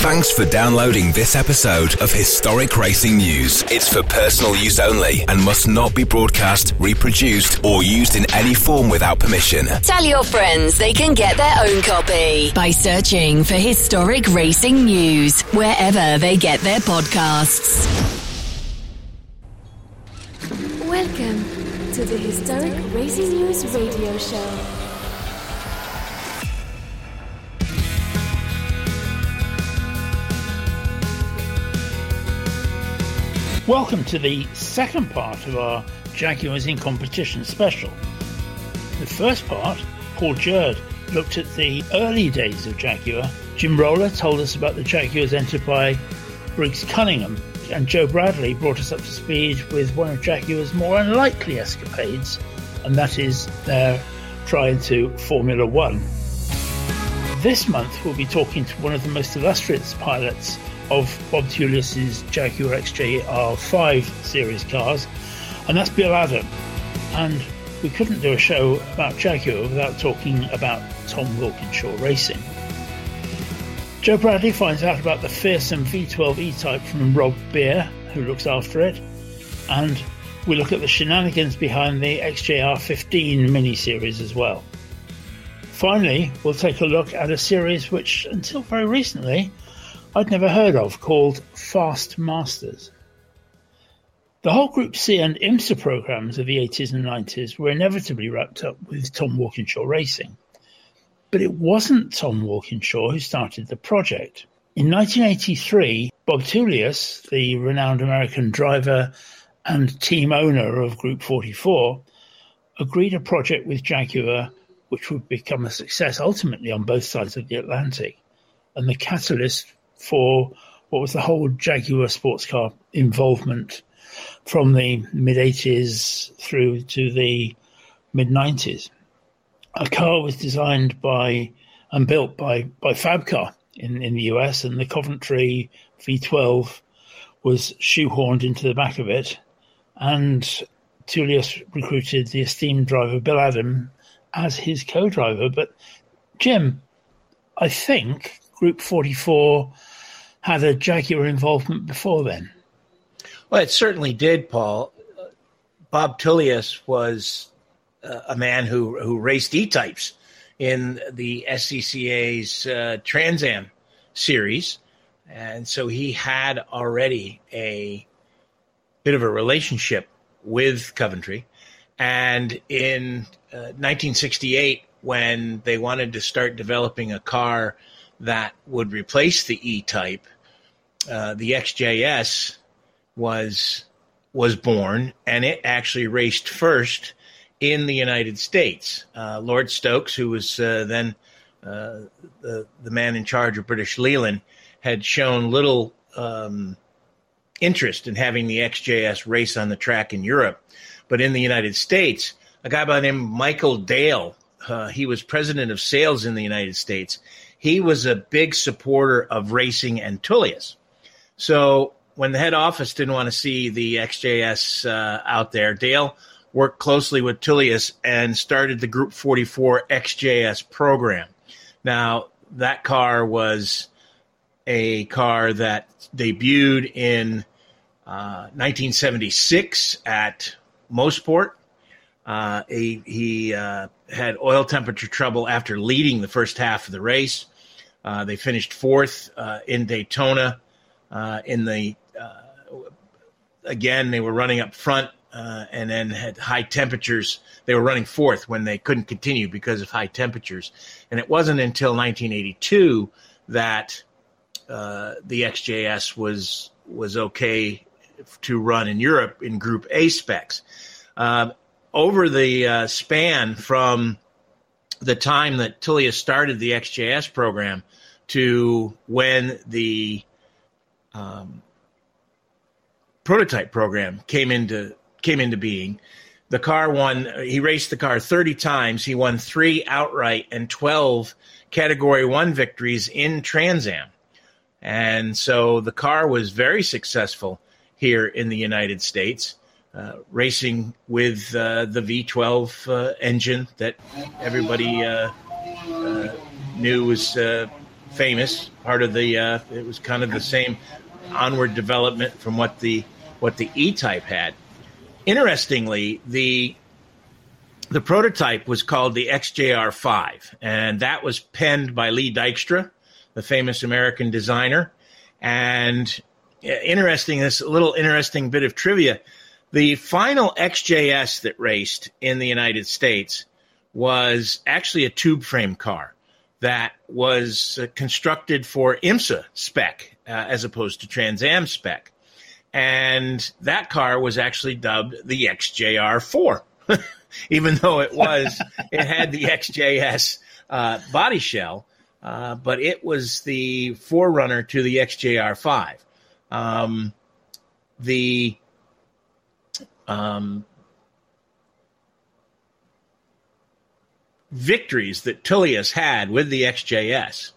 Thanks for downloading this episode of Historic Racing News. It's for personal use only and must not be broadcast, reproduced, or used in any form without permission. Tell your friends they can get their own copy by searching for Historic Racing News wherever they get their podcasts. Welcome to the Historic Racing News Radio Show. Welcome to the second part of our Jaguars in Competition special. The first part, Paul Jurd looked at the early days of Jaguar. Jim Roller told us about the Jaguars entered by Briggs Cunningham, and Joe Bradley brought us up to speed with one of Jaguar's more unlikely escapades, and that is their try into Formula One. This month, we'll be talking to one of the most illustrious pilots of Bob Tullius's Jaguar XJR5 series cars, and that's Bill Adam. And we couldn't do a show about Jaguar without talking about Tom Walkinshaw Racing. Joe Bradley finds out about the fearsome V12 E-Type from Rob Beere, who looks after it, and we look at the shenanigans behind the XJR15 mini-series as well. Finally, we'll take a look at a series which, until very recently, I'd never heard of called Fast Masters. The whole Group C and IMSA programs of the 80s and 90s were inevitably wrapped up with Tom Walkinshaw Racing. But it wasn't Tom Walkinshaw who started the project. In 1983, Bob Tullius, the renowned American driver and team owner of Group 44, agreed a project with Jaguar which would become a success ultimately on both sides of the Atlantic. And the catalyst for what was the whole Jaguar sports car involvement from the mid 80s through to the mid 90s. A car was designed by and built by, by Fabcar in, in the US, and the Coventry V12 was shoehorned into the back of it. And Tullius recruited the esteemed driver Bill Adam as his co driver. But Jim, I think Group 44 had a Jaguar involvement before then. Well, it certainly did, Paul. Bob Tullius was uh, a man who, who raced E types in the SCCA's uh, Trans Am series. And so he had already a bit of a relationship with Coventry. And in uh, 1968, when they wanted to start developing a car that would replace the E type, uh, the XJS was was born, and it actually raced first in the United States. Uh, Lord Stokes, who was uh, then uh, the the man in charge of British Leyland, had shown little um, interest in having the XJS race on the track in Europe, but in the United States, a guy by the name of Michael Dale, uh, he was president of sales in the United States. He was a big supporter of racing and Tullius. So when the head office didn't want to see the XJS uh, out there, Dale worked closely with Tullius and started the Group 44 XJS program. Now, that car was a car that debuted in uh, 1976 at Mosport. Uh, he, he uh, had oil temperature trouble after leading the first half of the race. Uh, they finished fourth uh, in Daytona. Uh, in the again, they were running up front uh, and then had high temperatures. They were running fourth when they couldn't continue because of high temperatures. And it wasn't until 1982 that uh, the XJS was was okay to run in Europe in Group A specs. Uh, over the uh, span from the time that Tullius started the XJS program to when the um, prototype program came into came into being. The car won. He raced the car 30 times. He won three outright and 12 Category One victories in Trans Am, and so the car was very successful here in the United States. Uh, racing with uh, the V12 uh, engine that everybody uh, uh, knew was uh, famous. Part of the uh, it was kind of the same onward development from what the what the E Type had. Interestingly, the the prototype was called the XJR5, and that was penned by Lee Dykstra, the famous American designer. And interesting, this little interesting bit of trivia the final XJS that raced in the United States was actually a tube frame car that was uh, constructed for IMSA spec uh, as opposed to Trans Am spec. And that car was actually dubbed the XJR4, even though it was, it had the XJS uh, body shell, uh, but it was the forerunner to the XJR5. Um, the um, victories that Tullius had with the XJS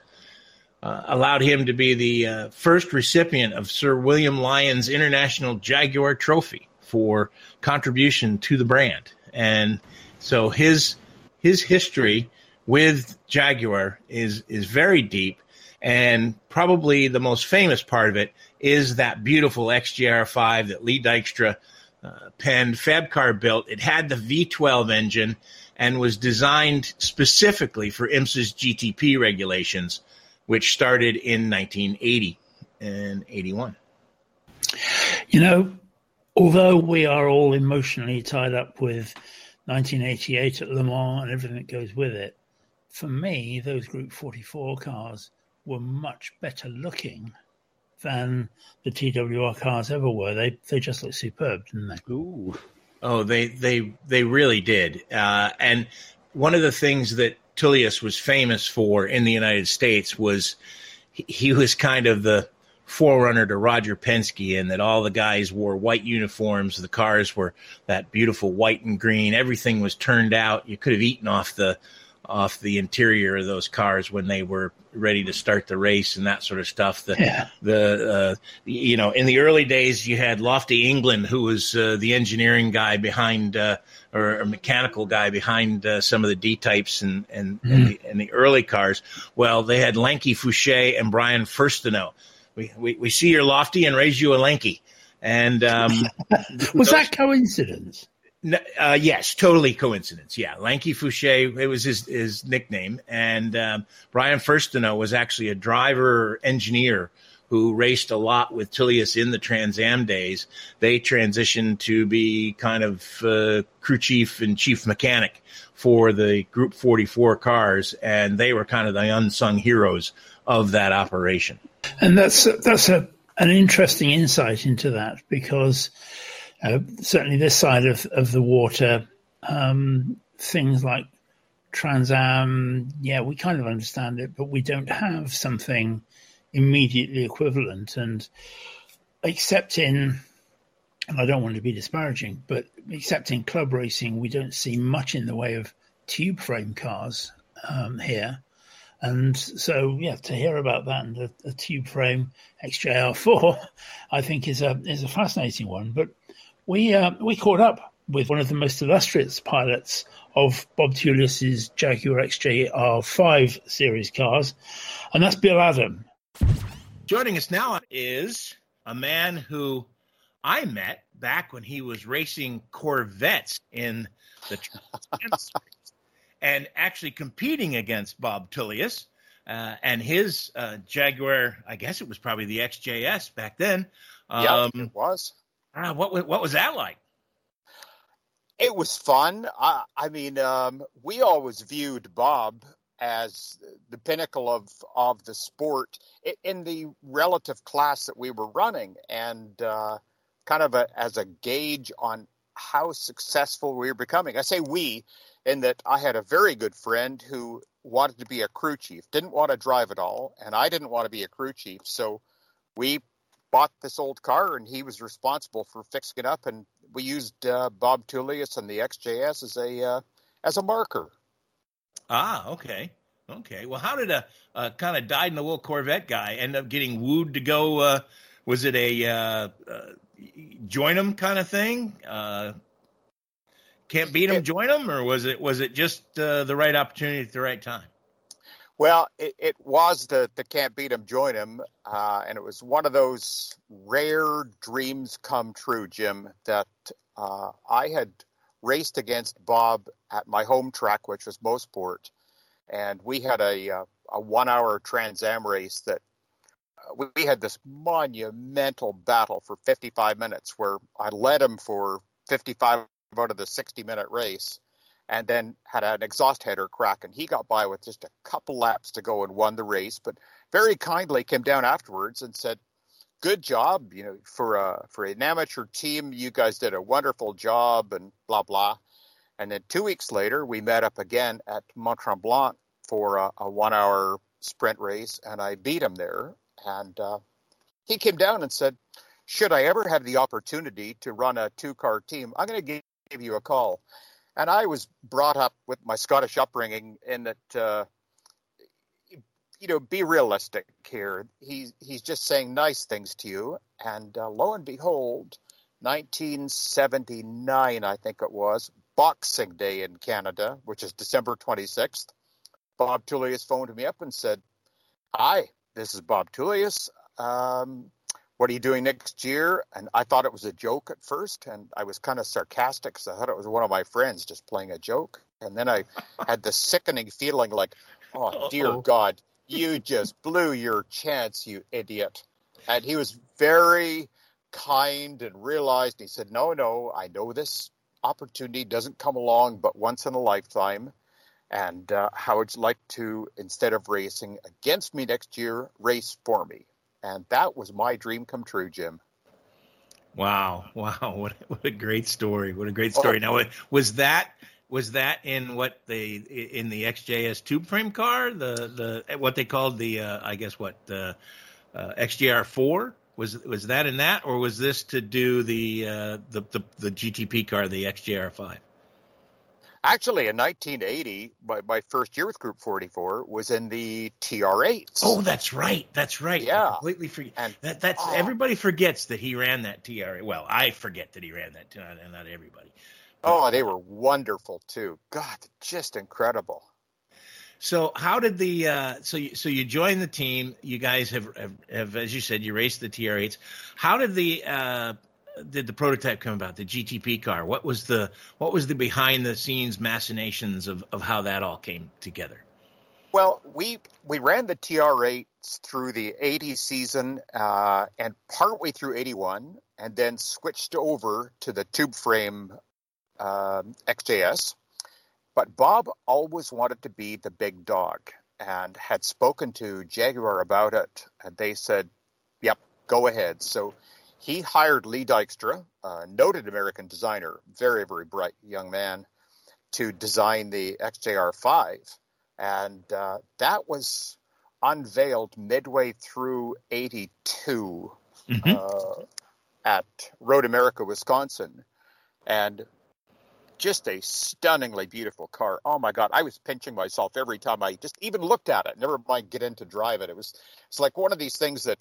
uh, allowed him to be the uh, first recipient of Sir William Lyons' International Jaguar Trophy for contribution to the brand. And so his his history with Jaguar is is very deep and probably the most famous part of it is that beautiful XJR5 that Lee Dykstra uh, penned, Fabcar built. It had the V12 engine and was designed specifically for IMSA's GTP regulations, which started in 1980 and 81. You know, although we are all emotionally tied up with 1988 at Le Mans and everything that goes with it, for me, those Group 44 cars were much better looking than the TWR cars ever were. They they just look superb, didn't they? Ooh. Oh, they they they really did. Uh, and one of the things that Tullius was famous for in the United States was he, was kind of the forerunner to Roger Penske in that all the guys wore white uniforms. The cars were that beautiful white and green. Everything was turned out. You could have eaten off the off the interior of those cars when they were ready to start the race and that sort of stuff. The yeah. the uh, you know in the early days you had Lofty England who was uh, the engineering guy behind uh, or a mechanical guy behind uh, some of the D types and and, mm. and, the, and, the, early cars. Well, they had Lanky Foushee and Brian Fuerstenau. We, we we see your Lofty and raise you a Lanky. And um, was those, that coincidence? Uh, yes, totally coincidence. Yeah, Lanky Foushee, it was his his nickname, and um, Brian Fuerstenau was actually a driver engineer who raced a lot with Tullius in the Trans Am days. They transitioned to be kind of uh, crew chief and chief mechanic for the Group 44 cars, and they were kind of the unsung heroes of that operation. And that's that's a an interesting insight into that because certainly this side of, of the water, um, things like Trans Am, yeah, we kind of understand it, but we don't have something immediately equivalent. And except in, and I don't want to be disparaging, but except in club racing, we don't see much in the way of tube frame cars um, here. And so, yeah, to hear about that and a, a tube frame XJR4, I think is a is a fascinating one. But we uh, we caught up with one of the most illustrious pilots of Bob Tullius's Jaguar XJR5 series cars, and that's Bill Adam. Joining us now is a man who I met back when he was racing Corvettes in the and actually competing against Bob Tullius uh, and his uh, Jaguar. I guess it was probably the XJS back then. Um, yeah, it was. Ah, what what was that like? It was fun. I, I mean, um, we always viewed Bob as the pinnacle of of the sport in the relative class that we were running, and uh, kind of a, as a gauge on how successful we were becoming. I say we, in that I had a very good friend who wanted to be a crew chief, didn't want to drive at all, and I didn't want to be a crew chief, so we bought this old car and he was responsible for fixing it up. And we used uh, Bob Tullius and the XJS as a uh, as a marker. Ah, okay, okay. Well, how did a, a kind of dyed in the wool Corvette guy end up getting wooed to go? Uh, was it a uh, uh, join him kind of thing? Uh, can't beat him, join him, or was it was it just the right opportunity at the right time? Well, it, it was the, the Can't Beat 'em, Join 'em. Uh, and it was one of those rare dreams come true, Jim, that uh, I had raced against Bob at my home track, which was Mosport. And we had a, uh, a one hour Trans Am race that uh, we had this monumental battle for 55 minutes where I led him for 55 out of the 60 minute race and then had an exhaust header crack, and he got by with just a couple laps to go and won the race. But very kindly came down afterwards and said, "Good job, you know, for a for an amateur team, you guys did a wonderful job," and blah blah. And then two weeks later, we met up again at Mont Tremblant for a, a one-hour sprint race, and I beat him there. And uh, he came down and said, "Should I ever have the opportunity to run a two-car team, I'm going to give you a call." And I was brought up with my Scottish upbringing in that, uh, you know, be realistic here. He's he's just saying nice things to you, and uh, lo and behold, 1979, I think it was Boxing Day in Canada, which is December 26th. Bob Tullius phoned me up and said, "Hi, this is Bob Tullius. Um, what are you doing next year? And I thought it was a joke at first, and I was kind of sarcastic because I thought it was one of my friends just playing a joke. And then I had the sickening feeling like, oh, dear Uh-oh. God, you just blew your chance, you idiot. And he was very kind and realized, he said, no, no, I know this opportunity doesn't come along but once in a lifetime. And uh, how would you like to, instead of racing against me next year, race for me? And that was my dream come true, Jim. Wow! Wow! What what a great story! What a great story! Oh. Now, was that was that in what they in the XJS tube frame car, the the what they called the uh, I guess what the uh, XJR four was was that in that, or was this to do the uh, the, the the GTP car, the XJR five? Actually, in 1980, my, my first year with Group 44 was in the TR8. Oh, that's right. That's right. Yeah. I completely forget. And, that, that's oh. everybody forgets that he ran that TR8. Well, I forget that he ran that, and not everybody. But, oh, they were wonderful too. God, just incredible. So how did the uh, so you, so you joined the team? You guys have, have, have as you said you raced the TR8s. How did the uh, did the prototype come about? The GTP car. What was the what was the behind the scenes machinations of, of how that all came together? Well, we we ran the TR8 through the 80 season uh, and partway through 81, and then switched over to the tube frame um, XJS. But Bob always wanted to be the big dog and had spoken to Jaguar about it, and they said, "Yep, go ahead." So he hired Lee Dykstra, a noted American designer, very, very bright young man, to design the XJR5. And uh, that was unveiled midway through 82 mm-hmm. uh, at Road America, Wisconsin. And just a stunningly beautiful car. Oh my God, I was pinching myself every time I just even looked at it. Never mind get in to drive it. It was it's like one of these things that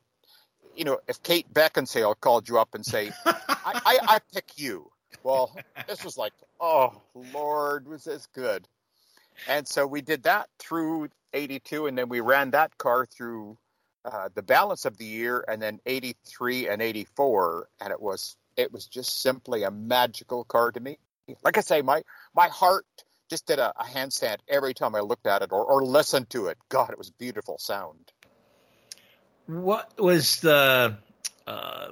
you know, if Kate Beckinsale called you up and say, I, I, I pick you. Well, this was like, oh Lord, was this good? And so we did that through 82, and then we ran that car through uh, the balance of the year, and then 83 and 84, and it was it was just simply a magical car to me. Like I say, my my heart just did a, a handstand every time I looked at it or, or listened to it. God, it was beautiful sound what was the uh,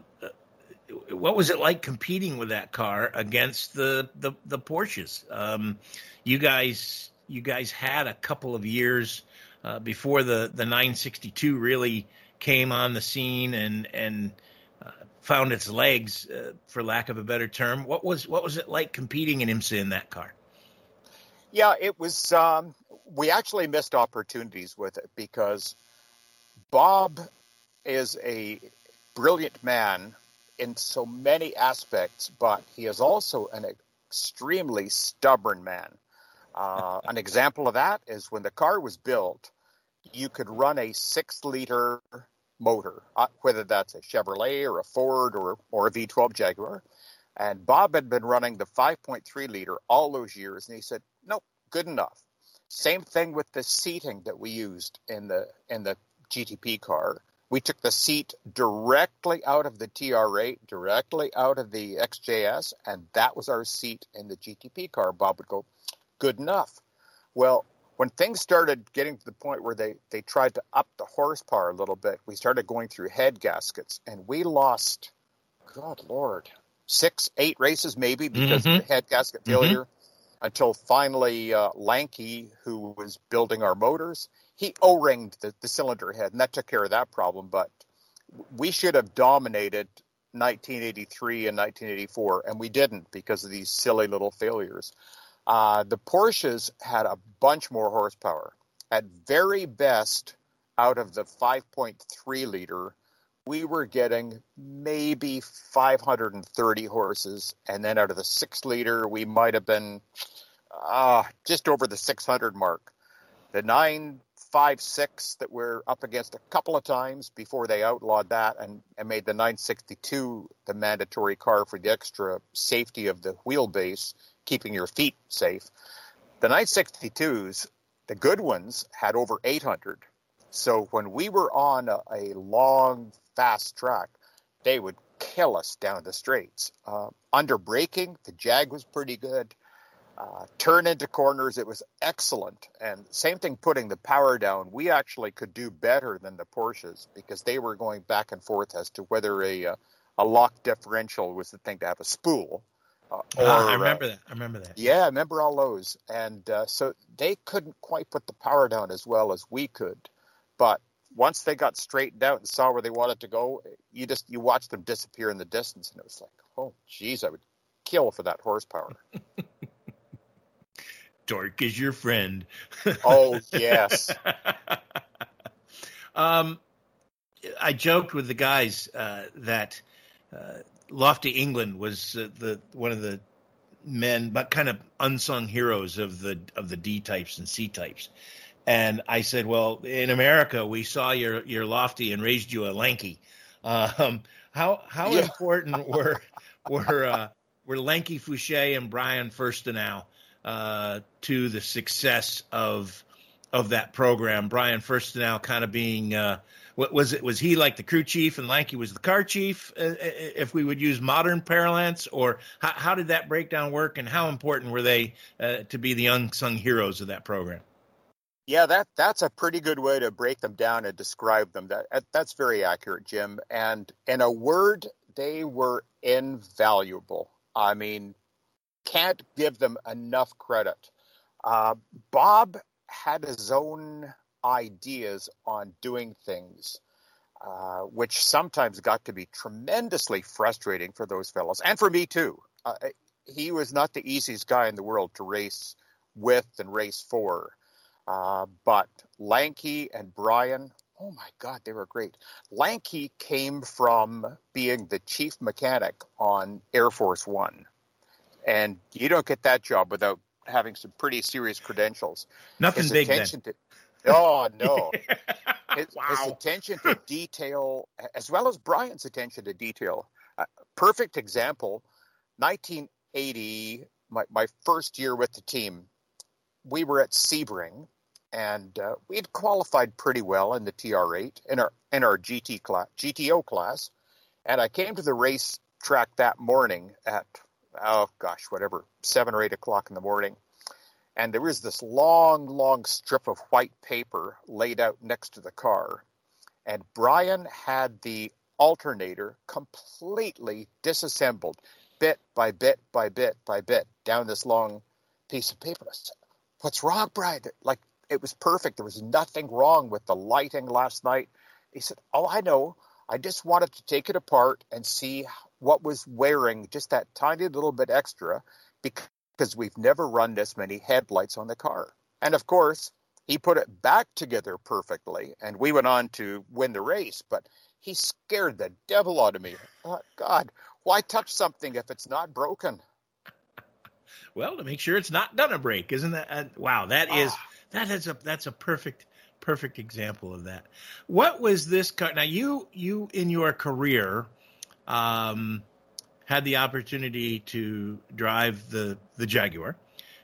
what was it like competing with that car against the the, the Porsches? Um, you guys you guys had a couple of years uh, before the the 962 really came on the scene and and uh, found its legs, uh, for lack of a better term. What was what was it like competing in IMSA in that car? Yeah, it was. Um, we actually missed opportunities with it because Bob is a brilliant man in so many aspects, but he is also an extremely stubborn man. Uh, an example of that is when the car was built, you could run a six liter motor, uh, whether that's a Chevrolet or a Ford or, or a V12 Jaguar. And Bob had been running the 5.3 liter all those years, and he said, Nope, good enough. Same thing with the seating that we used in the in the GTP car. We took the seat directly out of the TR8, directly out of the XJS, and that was our seat in the GTP car. Bob would go, good enough. Well, when things started getting to the point where they, they tried to up the horsepower a little bit, we started going through head gaskets, and we lost, God Lord, six, eight races maybe because mm-hmm. of the head gasket mm-hmm. failure. Mm-hmm. Until finally, uh, Lanky, who was building our motors, he O-ringed the, the cylinder head, and that took care of that problem. But we should have dominated 1983 and 1984, and we didn't because of these silly little failures. Uh, the Porsches had a bunch more horsepower. At very best, out of the 5.3 liter, we were getting maybe 530 horses, and then out of the six liter, we might have been uh, just over the 600 mark. The nine five six that we're up against a couple of times before they outlawed that and, and made the 962 the mandatory car for the extra safety of the wheelbase, keeping your feet safe. The 962s, the good ones, had over 800. So when we were on a, a long, fast track, they would kill us down the straights. Uh, under braking, the Jag was pretty good uh, turn into corners. It was excellent. And same thing putting the power down. We actually could do better than the Porsches because they were going back and forth as to whether a uh, a lock differential was the thing to have a spool. Uh, or, I uh, remember that. I remember that. Yeah, I remember all those. And uh, so they couldn't quite put the power down as well as we could. But once they got straightened out and saw where they wanted to go, you just you watched them disappear in the distance, and it was like, oh, geez, I would kill for that horsepower. Torque is your friend. oh yes. um, I joked with the guys uh, that uh, Lofty England was uh, the one of the men, but kind of unsung heroes of the of the D types and C types. And I said, well, in America, we saw your your Lofty and raised you a lanky. Um, how how yeah. important were were uh, were Lanky Foushee and Brian Fuerstenau uh, to the success of of that program. Brian Fuerstenau kind of being uh, what was it? Was he like the crew chief and Lanky was the car chief? Uh, uh, if we would use modern parlance, or how, how, did that breakdown work, and how important were they uh, to be the unsung heroes of that program? Yeah, that that's a pretty good way to break them down and describe them. That that's very accurate, Jim. And in a word, they were invaluable. I mean, can't give them enough credit. Uh, Bob had his own ideas on doing things, uh, which sometimes got to be tremendously frustrating for those fellows and for me too. Uh, he was not the easiest guy in the world to race with and race for. Uh, but Lanky and Brian, oh my God, they were great. Lanky came from being the chief mechanic on Air Force One and you don't get that job without having some pretty serious credentials. Nothing his big attention then. To, oh no, his, wow. his, attention to detail, as well as Brian's attention to detail. Uh, perfect example. 1980, my, my first year with the team, we were at Sebring, and uh, we had qualified pretty well in the TR8 in our in our GT class, GTO class, and I came to the race track that morning at oh gosh, whatever, seven or eight o'clock in the morning. And there was this long, long strip of white paper laid out next to the car. And Brian had the alternator completely disassembled, bit by bit by bit by bit, down this long piece of paper. I said, What's wrong, Brian? Like, it was perfect. There was nothing wrong with the lighting last night. He said, Oh, I know. I just wanted to take it apart and see what was wearing just that tiny little bit extra because we've never run this many headlights on the car. And of course, he put it back together perfectly, and we went on to win the race. But he scared the devil out of me. Oh, God, why touch something if it's not broken? Well, to make sure it's not gonna break, isn't that? Uh, wow, that is ah. that is a that's a perfect perfect example of that. What was this car? Now, you you in your career um, had the opportunity to drive the the Jaguar.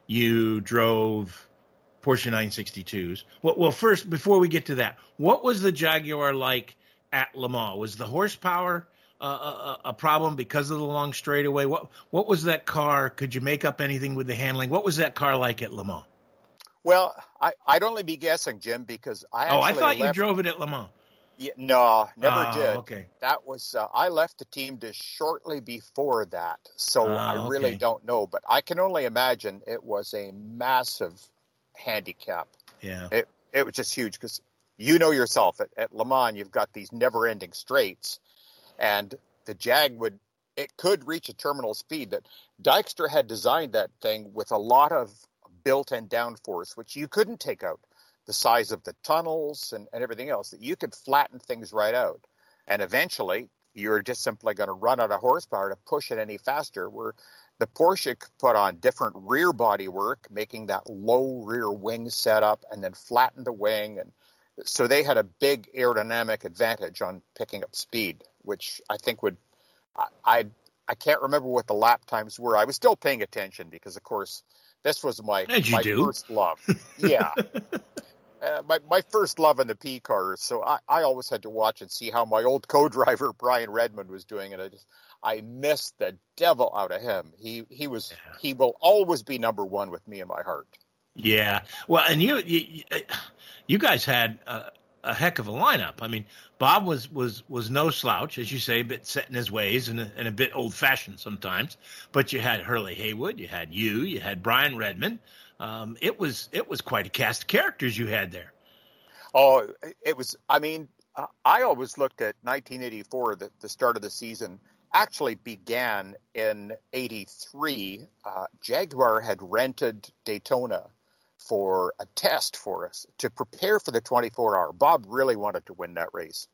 You drove Porsche 962s. Well, well, first, before we get to that, what was the Jaguar like at Le Mans? Was the horsepower uh, a, a, problem because of the long straightaway? What what was that car? Could you make up anything with the handling? What was that car like at Le Mans? Well, I, I'd only be guessing, Jim, because I oh, I thought left... you drove it at Le Mans. Yeah, no, never oh, did. Okay, that was uh, I left the team just shortly before that, so oh, I really okay. don't know. But I can only imagine it was a massive handicap. Yeah, it it was just huge because you know yourself at, at Le Mans, you've got these never-ending straights, and the Jag would it could reach a terminal speed. That Dykstra had designed that thing with a lot of built-in downforce, which you couldn't take out the size of the tunnels and, and everything else, that you could flatten things right out. And eventually, you're just simply going to run out of horsepower to push it any faster. Where the Porsche could put on different rear body work, making that low rear wing setup and then flatten the wing. And so they had a big aerodynamic advantage on picking up speed, which I think would, I, I, I can't remember what the lap times were. I was still paying attention because, of course, this was my, my do. first love. Yeah. Uh, my, my first love in the P cars, so I, I always had to watch and see how my old co-driver Brian Redman was doing, and I just I missed the devil out of him. He he was yeah. he will always be number one with me in my heart. Yeah, well, and you you, you guys had a, a heck of a lineup. I mean, Bob was was was no slouch, as you say, a bit set in his ways and a, and a bit old fashioned sometimes. But you had Hurley Haywood, you had you, you had Brian Redman um, it was it was quite a cast of characters you had there. Oh, it was. I mean, I always looked at 1984, the, the start of the season. Actually, began in '83. Uh, Jaguar had rented Daytona for a test for us to prepare for the 24 hour. Bob really wanted to win that race,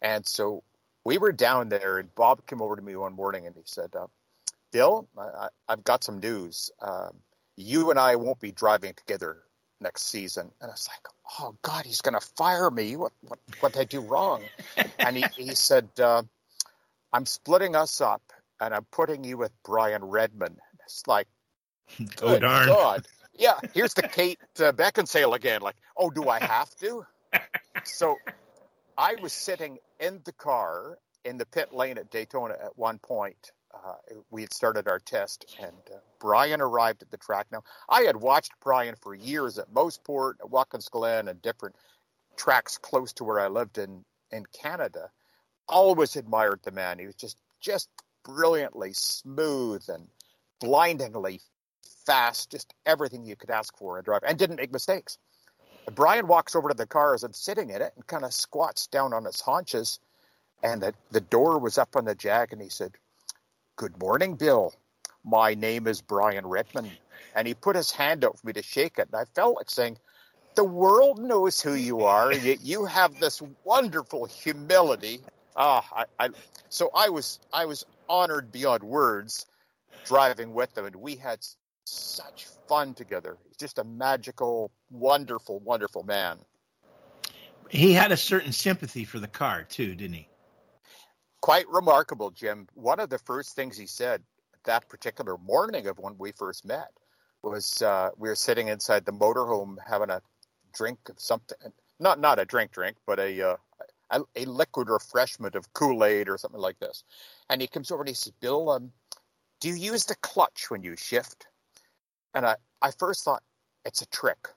and so we were down there. And Bob came over to me one morning and he said, uh, "Bill, I, have got some news." Um, you and I won't be driving together next season. And I was like, oh God, he's going to fire me. What, what, what did I do wrong? and he, he said, uh, I'm splitting us up and I'm putting you with Brian Redman. It's like, oh darn. God. Yeah, here's the Kate uh, Beckinsale again. Like, oh, do I have to? so I was sitting in the car in the pit lane at Daytona at one point uh, we had started our test, and uh, Brian arrived at the track. Now, I had watched Brian for years at Mosport, at Watkins Glen, and different tracks close to where I lived in in Canada. Always admired the man. He was just just brilliantly smooth and blindingly fast, just everything you could ask for in a driver, and didn't make mistakes. Brian walks over to the car as I'm sitting in it and kind of squats down on his haunches, and the, the door was up on the Jag, and he said, Good morning, Bill. My name is Brian Redman. And he put his hand out for me to shake it. And I felt like saying, The world knows who you are, yet you have this wonderful humility. Ah, I, I, so I was I was honored beyond words driving with him, and we had such fun together. He's just a magical, wonderful, wonderful man. He had a certain sympathy for the car too, didn't he? Quite remarkable, Jim. One of the first things he said that particular morning of when we first met was uh, we were sitting inside the motorhome having a drink of something, not not a drink drink, but a uh, a, a, liquid refreshment of Kool Aid or something like this. And he comes over and he says, "Bill, um, do you use the clutch when you shift?" And I I first thought it's a trick.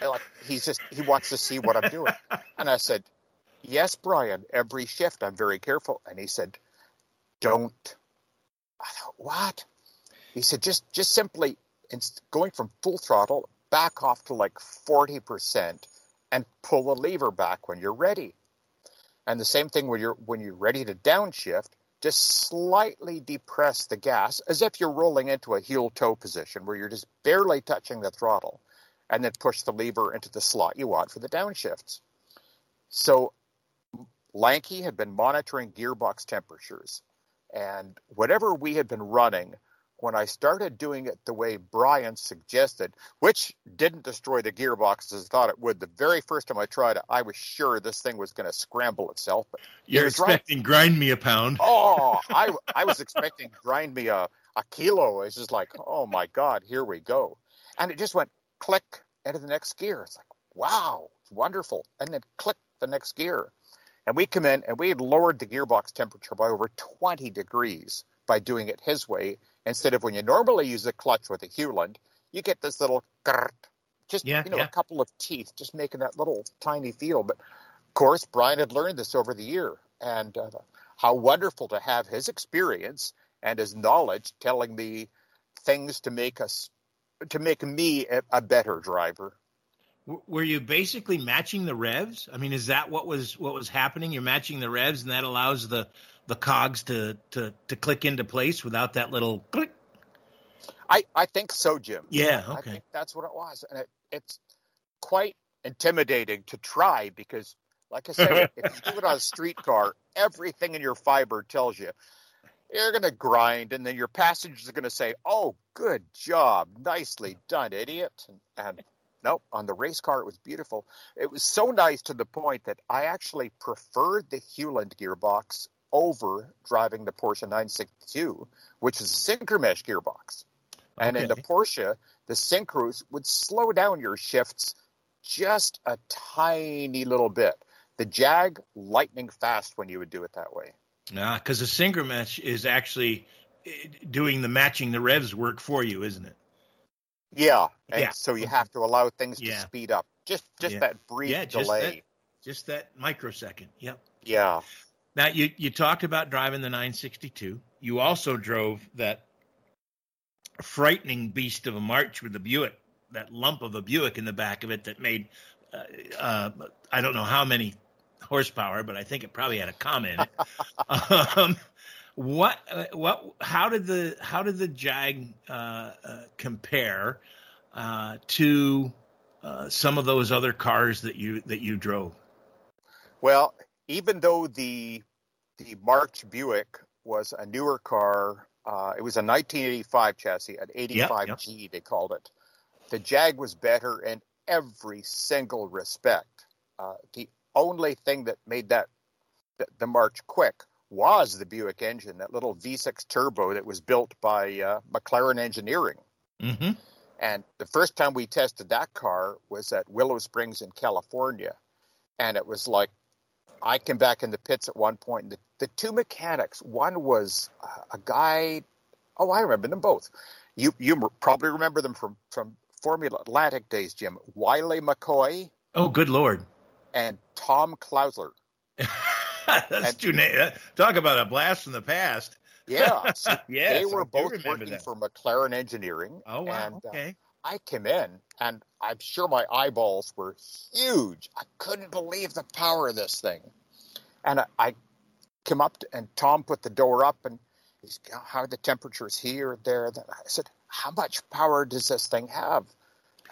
Like he's just he wants to see what I'm doing. And I said, Yes, Brian, every shift I'm very careful. And he said, Don't. I thought, What? He said, Just just simply going from full throttle back off to like 40% and pull the lever back when you're ready. And the same thing when you're when you're ready to downshift, just slightly depress the gas as if you're rolling into a heel toe position where you're just barely touching the throttle and then push the lever into the slot you want for the downshifts. So Lanky had been monitoring gearbox temperatures. And whatever we had been running, when I started doing it the way Brian suggested, which didn't destroy the gearbox as I thought it would, the very first time I tried it, I was sure this thing was going to scramble itself. But You're expecting right. grind me a pound. Oh, I, I was expecting grind me a, a kilo. It's just like, oh my God, here we go. And it just went click, into the next gear. It's like, wow, it's wonderful. And then click the next gear. And we come in and we had lowered the gearbox temperature by over 20 degrees by doing it his way. Instead of when you normally use a clutch with a Hewland, you get this little grrrt, just Yeah, you know yeah. a couple of teeth, just making that little tiny feel. But of course, Brian had learned this over the year, and uh, how wonderful to have his experience and his knowledge telling me things to make us to make me a, a better driver. W- Were you basically matching the revs? I mean, is that what was what was happening? You're matching the revs, and that allows the the cogs to to to click into place without that little click. I, I think so, Jim. Yeah. I Okay. think that's what it was, and it, it's quite intimidating to try because, like I said, if you do it on a street car, everything in your fiber tells you you're going to grind, and then your passengers are going to say, "Oh, good job, nicely done, idiot." And, and nope, on the race car, it was beautiful. It was so nice to the point that I actually preferred the Hewland gearbox over driving the Porsche 962, which is a synchromesh gearbox. And in the Porsche, the synchros would slow down your shifts just a tiny little bit. The Jag, lightning fast when you would do it that way. Nah, because the synchromesh is actually eh, doing the matching the revs work for you, isn't it? Yeah, and Yeah. so you have to allow things to speed up. Just just Yeah. that brief Yeah, just delay. Just that microsecond. Yep. Yeah. Now you you talked about driving the 962. You also drove that frightening beast of a March with the Buick, that lump of a Buick in the back of it that made uh, uh, I don't know how many horsepower, but I think it probably had a comma in it. um, what what how did the how did the Jag uh, uh, compare uh, to uh, some of those other cars that you that you drove? Well, even though the the March Buick was a newer car, uh, it was a 1985 chassis, an 85G they called it. The Jag was better in every single respect. Uh, the only thing that made that the, the March quick was the Buick engine, that little V6 turbo that was built by uh, McLaren Engineering. Mm-hmm. And the first time we tested that car was at Willow Springs in California. And it was like, I came back in the pits at one point, and the, the two mechanics, one was a guy, oh, I remember them both. You you probably remember them from, from Formula Atlantic days, Jim. Wiley McCoy Oh, good lord! and Tom Klausler. That's too na- talk about a blast from the past. Yeah, so Yes, they were I both working that. for McLaren Engineering. Oh wow! and, uh, okay. I came in and I'm sure my eyeballs were huge. I couldn't believe the power of this thing. And I, I came up to, and Tom put the door up and he's, how the temperatures here, there? Then I said, how much power does this thing have?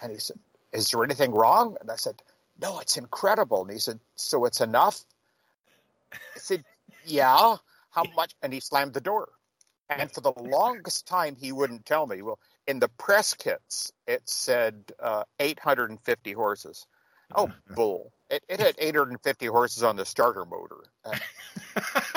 And he said, is there anything wrong? And I said, no, it's incredible. And he said, so it's enough? I said, yeah. How much? And he slammed the door. And for the longest time, he wouldn't tell me. Well, in the press kits, it said uh, 850 horses. Oh, bull. It, it had 850 horses on the starter motor. Uh,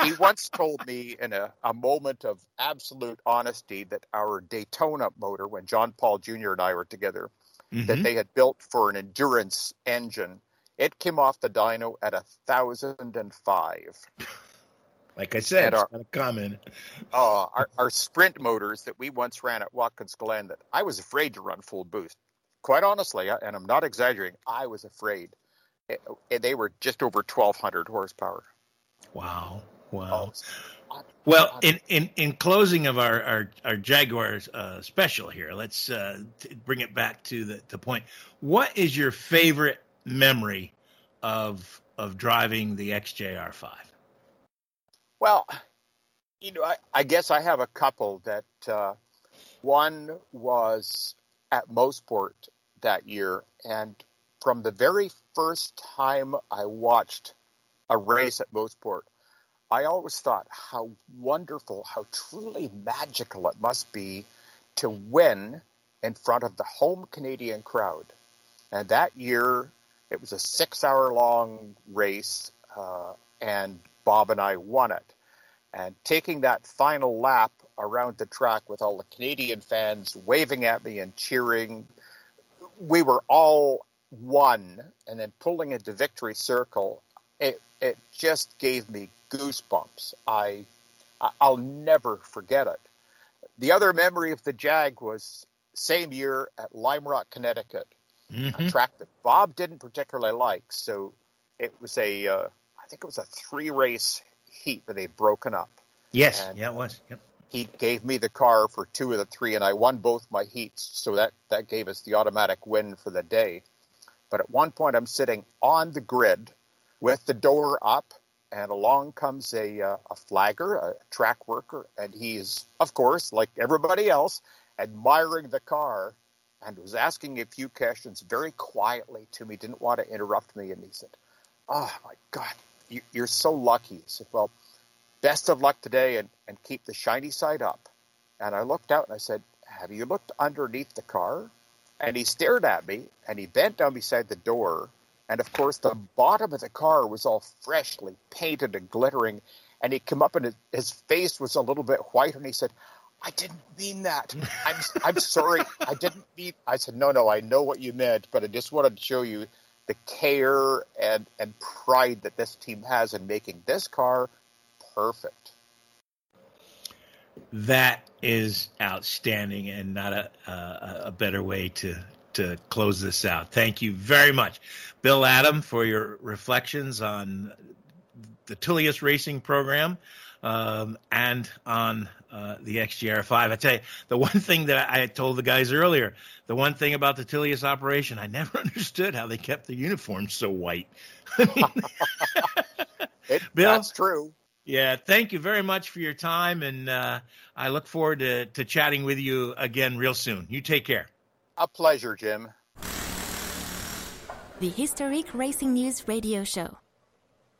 he once told me in a, a moment of absolute honesty that our Daytona motor, when John Paul Jr. and I were together, that Mhm. they had built for an endurance engine, it came off the dyno at a thousand and five. Like I said, and it's our- comment. Uh, our, our sprint motors that we once ran at Watkins Glen that I was afraid to run full boost. Quite honestly, and I'm not exaggerating, I was afraid. They were just over 1,200 horsepower. Wow! Wow! Oh, Well, in, in, in closing of our our, our Jaguars uh, special here, let's uh, t- bring it back to the, the point. What is your favorite memory of of driving the XJR5? Well, you know, I, I guess I have a couple that uh, one was at Mosport that year. And from the very first time I watched a race at Mosport, I always thought how wonderful, how truly magical it must be to win in front of the home Canadian crowd. And that year, it was a six hour long race, uh, and Bob and I won it. And taking that final lap around the track with all the Canadian fans waving at me and cheering we were all one, and then pulling into victory circle, it it just gave me goosebumps. I I'll never forget it. The other memory of the Jag was same year at Lime Rock, Connecticut, mm-hmm. a track that Bob didn't particularly like. So it was a, uh, I think it was a three race heat that they'd broken up. Yes, and yeah, it was. Yep. He gave me the car for two of the three, and I won both my heats. So that that gave us the automatic win for the day. But at one point, I'm sitting on the grid with the door up and along comes a, uh, a flagger, a track worker, and he's, of course, like everybody else, admiring the car and was asking a few questions very quietly to me, didn't want to interrupt me. And he said, Oh my God, you, are so lucky. He said, Well, best of luck today and, and keep the shiny side up. And I looked out and I said, Have you looked underneath the car? And he stared at me and he bent down beside the door and of course, the bottom of the car was all freshly painted and glittering. And he came up and his, his face was a little bit white. And he said, I didn't mean that. I'm, I'm sorry. I didn't mean. I said, no, no, I know what you meant, but I just wanted to show you the care and, and pride that this team has in making this car perfect. That is outstanding and not a, a, a better way to, to close this out. Thank you very much, Bill Adam, for your reflections on the Tullius Racing program um, and on uh, the XJR5. I tell you, the one thing that I told the guys earlier, the one thing about the Tullius operation, I never understood how they kept the uniforms so white. it, Bill, that's true. Yeah, thank you very much for your time, and uh, I look forward to, to chatting with you again real soon. You take care. A pleasure, Jim. The Historic Racing News Radio Show.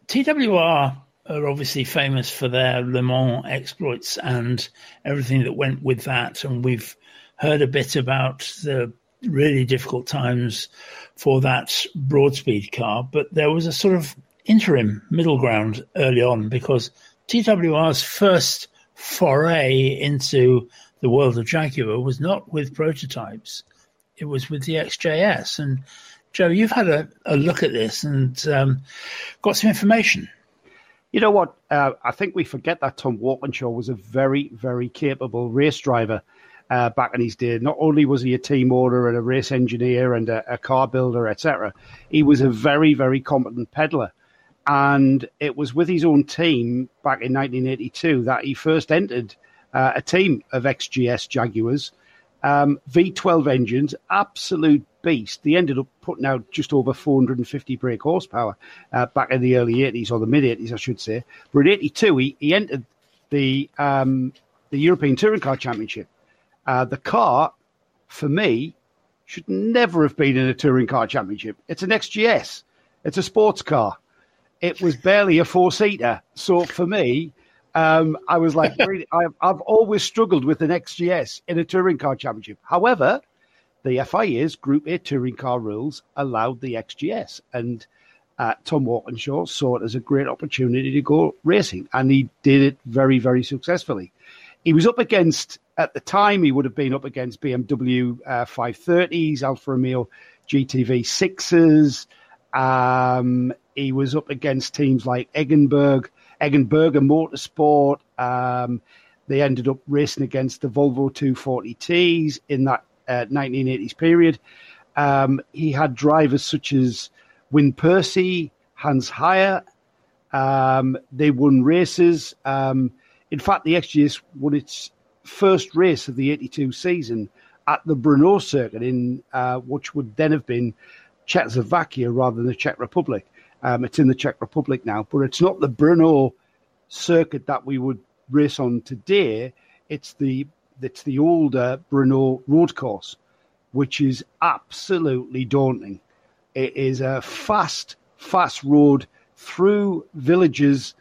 TWR are obviously famous for their Le Mans exploits and everything that went with that. And we've heard a bit about the really difficult times for that broadspeed car. But there was a sort of interim middle ground early on because TWR's first foray into the world of Jaguar was not with prototypes it was with the XJS. And Joe, you've had a, a look at this and um, got some information. You know what? Uh, I think we forget that Tom Walkinshaw was a very, very capable race driver uh, back in his day. Not only was he a team owner and a race engineer and a, a car builder, etc., he was a very, very competent peddler. And it was with his own team back in 1982 that he first entered uh, a team of XJS Jaguars um, V12 engines, absolute beast. They ended up putting out just over 450 brake horsepower uh, back in the early 80s, or the mid 80s, I should say. But in 82, he, he entered the, um, the European Touring Car Championship. Uh, the car, for me, should never have been in a Touring Car Championship. It's an XJS. it's a sports car. It was barely a four seater. So for me, um, I was like, really, I've, I've always struggled with an XJS in a touring car championship. However, the FIA's Group A touring car rules allowed the XJS, and uh, Tom Walkinshaw saw it as a great opportunity to go racing, and he did it very, very successfully. He was up against, at the time, he would have been up against BMW uh, 530s, Alfa Romeo GTV 6s. Um, he was up against teams like Eggenberg Eggenberger Motorsport. Um, they ended up racing against the Volvo 240Ts in that uh, 1980s period. Um, he had drivers such as Win Percy, Hans Heyer. Um, they won races. Um, in fact, the XJS won its first race of the 82 season at the Brno circuit in uh, which would then have been Czechoslovakia rather than the Czech Republic. Um, it's in the Czech Republic now, but it's not the Brno circuit that we would race on today. It's the it's the older Brno road course, which is absolutely daunting. It is a fast, fast road through villages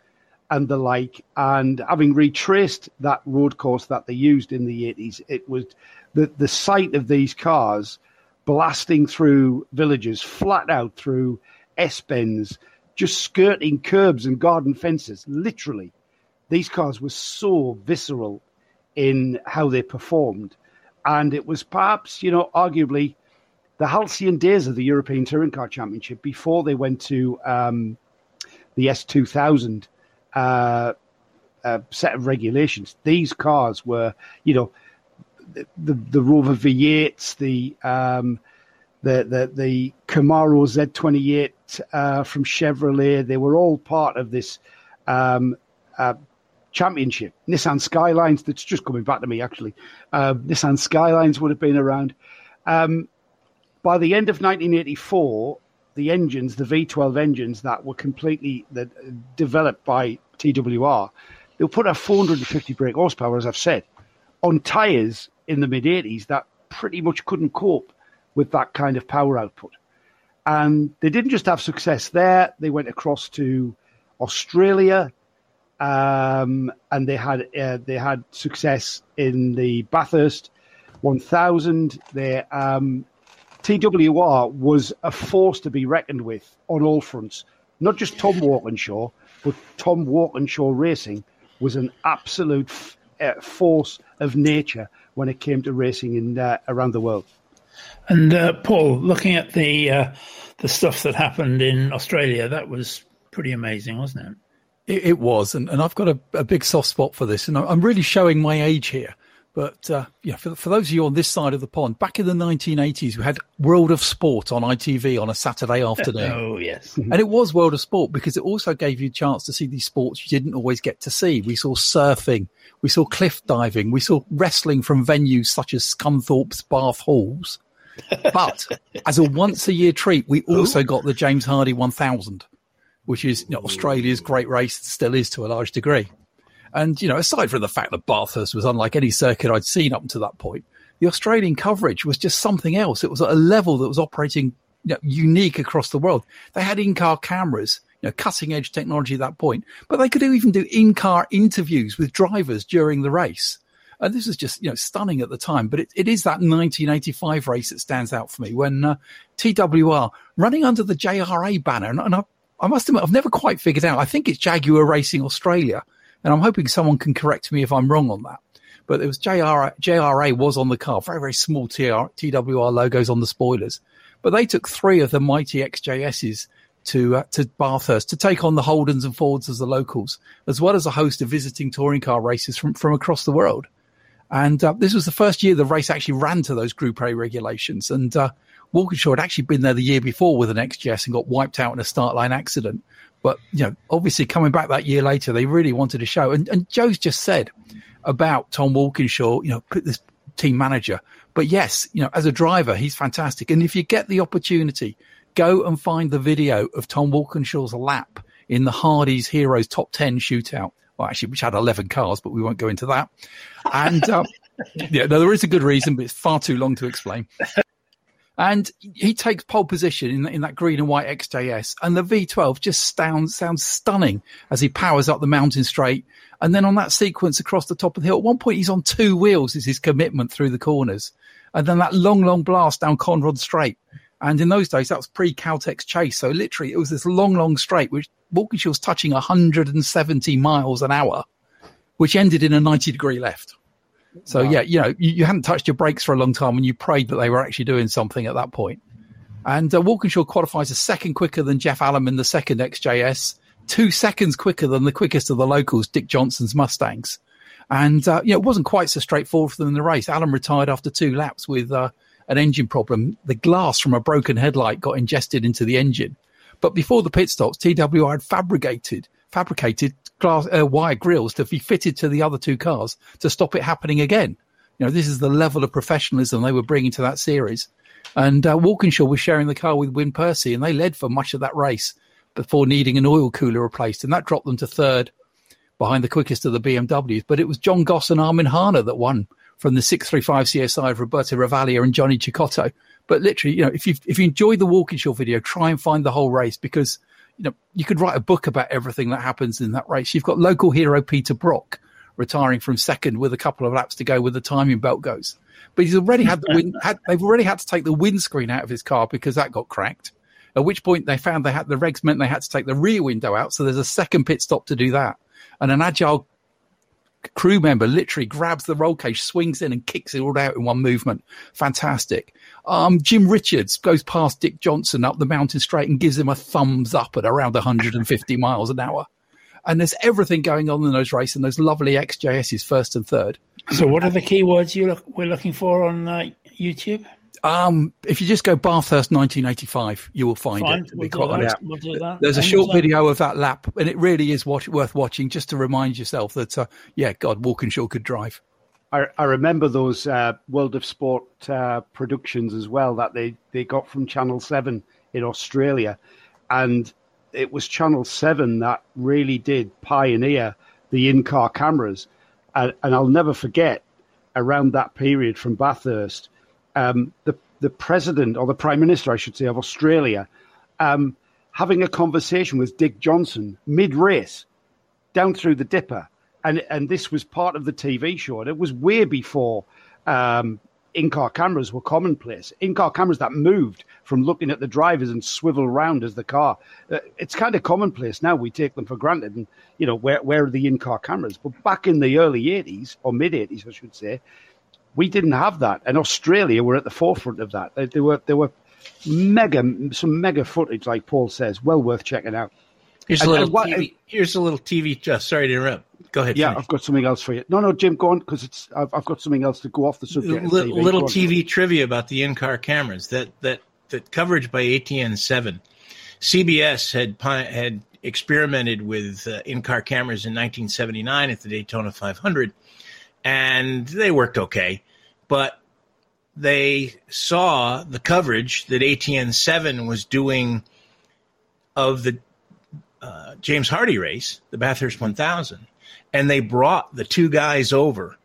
and the like. And having retraced that road course that they used in the 80s, it was the, the sight of these cars blasting through villages, flat out through S bends, just skirting curbs and garden fences. Literally, these cars were so visceral in how they performed. And it was perhaps, you know, arguably the halcyon days of the European Touring Car Championship before they went to um, the S2000 uh, uh, set of regulations. These cars were, you know, the the, Rover V8s, the um, the the the Camaro Z28 uh, from Chevrolet. They were all part of this um, uh, championship. Nissan Skylines, that's just coming back to me actually. Uh, Nissan Skylines would have been around. Um, by the end of 1984, the engines, the V12 engines that were completely that, uh, developed by TWR, they'll put a 450 brake horsepower, as I've said, on tyres in the mid 80s that pretty much couldn't cope with that kind of power output. And they didn't just have success there, they went across to Australia, um, and they had uh, they had success in the Bathurst 1000. Their um, TWR was a force to be reckoned with on all fronts. Not just Tom Walkinshaw, but Tom Walkinshaw Racing was an absolute f- uh, force of nature when it came to racing in uh, around the world. And uh, Paul, looking at the uh, the stuff that happened in Australia, that was pretty amazing, wasn't it? It, it was, and, and I've got a, a, big soft spot for this, and I'm really showing my age here. But uh, yeah, for, for those of you on this side of the pond, back in the 1980s, we had World of Sport on ITV on a Saturday afternoon. oh yes, and it was World of Sport because it also gave you a chance to see these sports you didn't always get to see. We saw surfing, we saw cliff diving, we saw wrestling from venues such as Scunthorpe's Bath Halls. But as a once a year treat, we also Ooh. got the James Hardie 1000 which is you know, Australia's great race, still is to a large degree. And, you know, aside from the fact that Bathurst was unlike any circuit I'd seen up until that point, the Australian coverage was just something else. It was at a level that was operating you know, unique across the world. They had in-car cameras, you know, cutting edge technology at that point, but they could even do in-car interviews with drivers during the race. And this is just, you know, stunning at the time, but it, it is that 1985 race that stands out for me when uh, TWR running under the JRA banner. And, and I I must admit, I've never quite figured out. I think it's Jaguar Racing Australia, and I'm hoping someone can correct me if I'm wrong on that. But it was JRA, JRA was on the car, very, very small TR, TWR logos on the spoilers. But they took three of the mighty XJSs to uh, to Bathurst to take on the Holdens and Fords as the locals, as well as a host of visiting touring car races from, from across the world. And uh, this was the first year the race actually ran to those Group A regulations. And uh, Walkinshaw had actually been there the year before with an XJS and got wiped out in a start line accident. But, you know, obviously coming back that year later, they really wanted to show. And, and Joe's just said about Tom Walkinshaw, you know, put this team manager. But yes, you know, as a driver, he's fantastic. And if you get the opportunity, go and find the video of Tom Walkinshaw's lap in the Hardie's Heroes Top 10 shootout. Well, actually, which had 11 cars, but we won't go into that. And, um, yeah, no, there is a good reason, but it's far too long to explain. And he takes pole position in, in that green and white XJS, and the V12 just sounds sounds stunning as he powers up the mountain straight. And then on that sequence across the top of the hill, at one point he's on two wheels is his commitment through the corners, and then that long, long blast down Conrod Straight. And in those days, that was pre Caltex Chase, so literally it was this long, long straight which Walkinshaw was touching 170 miles an hour, which ended in a 90 degree left. So wow. yeah, you know, you, you, hadn't touched your brakes for a long time and you prayed that they were actually doing something at that point. And uh, Walkinshaw qualifies a second quicker than Jeff Allam in the second XJS, two seconds quicker than the quickest of the locals, Dick Johnson's Mustangs. And, uh, you know, it wasn't quite so straightforward for them in the race. Allam retired after two laps with uh, an engine problem. The glass from a broken headlight got ingested into the engine. But before the pit stops, TWR had fabricated fabricated glass uh, wire grills to be fitted to the other two cars to stop it happening again. You know, this is the level of professionalism they were bringing to that series. And uh, Walkinshaw was sharing the car with Win Percy, and they led for much of that race before needing an oil cooler replaced, and that dropped them to third behind the quickest of the BMWs. But it was John Goss and Armin Hahne that won from the 635 CSI of Roberto Ravaglia and Johnny Cecotto. But literally, you know, if you if you enjoy the Walkinshaw video, try and find the whole race because – you know, you could write a book about everything that happens in that race. You've got local hero Peter Brock retiring from second with a couple of laps to go with the timing belt goes. But he's already had the wind, had, they've already had to take the windscreen out of his car because that got cracked. At which point they found they had the regs meant they had to take the rear window out. So there's a second pit stop to do that. And an agile crew member literally grabs the roll cage, swings in, and kicks it all out in one movement. Fantastic. Um, Jim Richards goes past Dick Johnson up the mountain straight and gives him a thumbs up at around 150 miles an hour. And there's everything going on in those races and those lovely XJSs first and third. So, what are the keywords you look, we're looking for on uh, YouTube? Um, if you just go Bathurst 1985, you will find Fine, it. to we'll be quite that. honest. We'll do that. There's a And, short video of that lap, and it really is watch, worth watching just to remind yourself that, uh, yeah, God, Walkinshaw could drive. I, I remember those uh, World of Sport uh, productions as well that they, they got from Channel 7 in Australia. And it was Channel 7 that really did pioneer the in car cameras. And, and I'll never forget around that period from Bathurst, um, the, the president or the prime minister, I should say, of Australia um, having a conversation with Dick Johnson mid race down through the dipper. And, and this was part of the TV show. And it was way before um, in car cameras were commonplace. In car cameras that moved from looking at the drivers and swivel around as the car. Uh, it's kind of commonplace now. We take them for granted. And, you know, where, where are the in car cameras? But back in the early 80s, or mid 80s, I should say, we didn't have that. And Australia were at the forefront of that. They, they were, they were mega, some mega footage, like Paul says, well worth checking out. Here's a little what- TV. Here's a little TV. Uh, sorry to interrupt. Go ahead. Yeah, finish. I've got something else for you. No, no, Jim, go on because it's I've, I've got something else to go off the subject. little, TV. little TV trivia about the in-car cameras. That that that coverage by ATN seven, CBS had had experimented with uh, in-car cameras in 1979 at the Daytona 500, and they worked okay, but they saw the coverage that ATN seven was doing of the uh, James Hardie race, the Bathurst 1000, and they brought the two guys over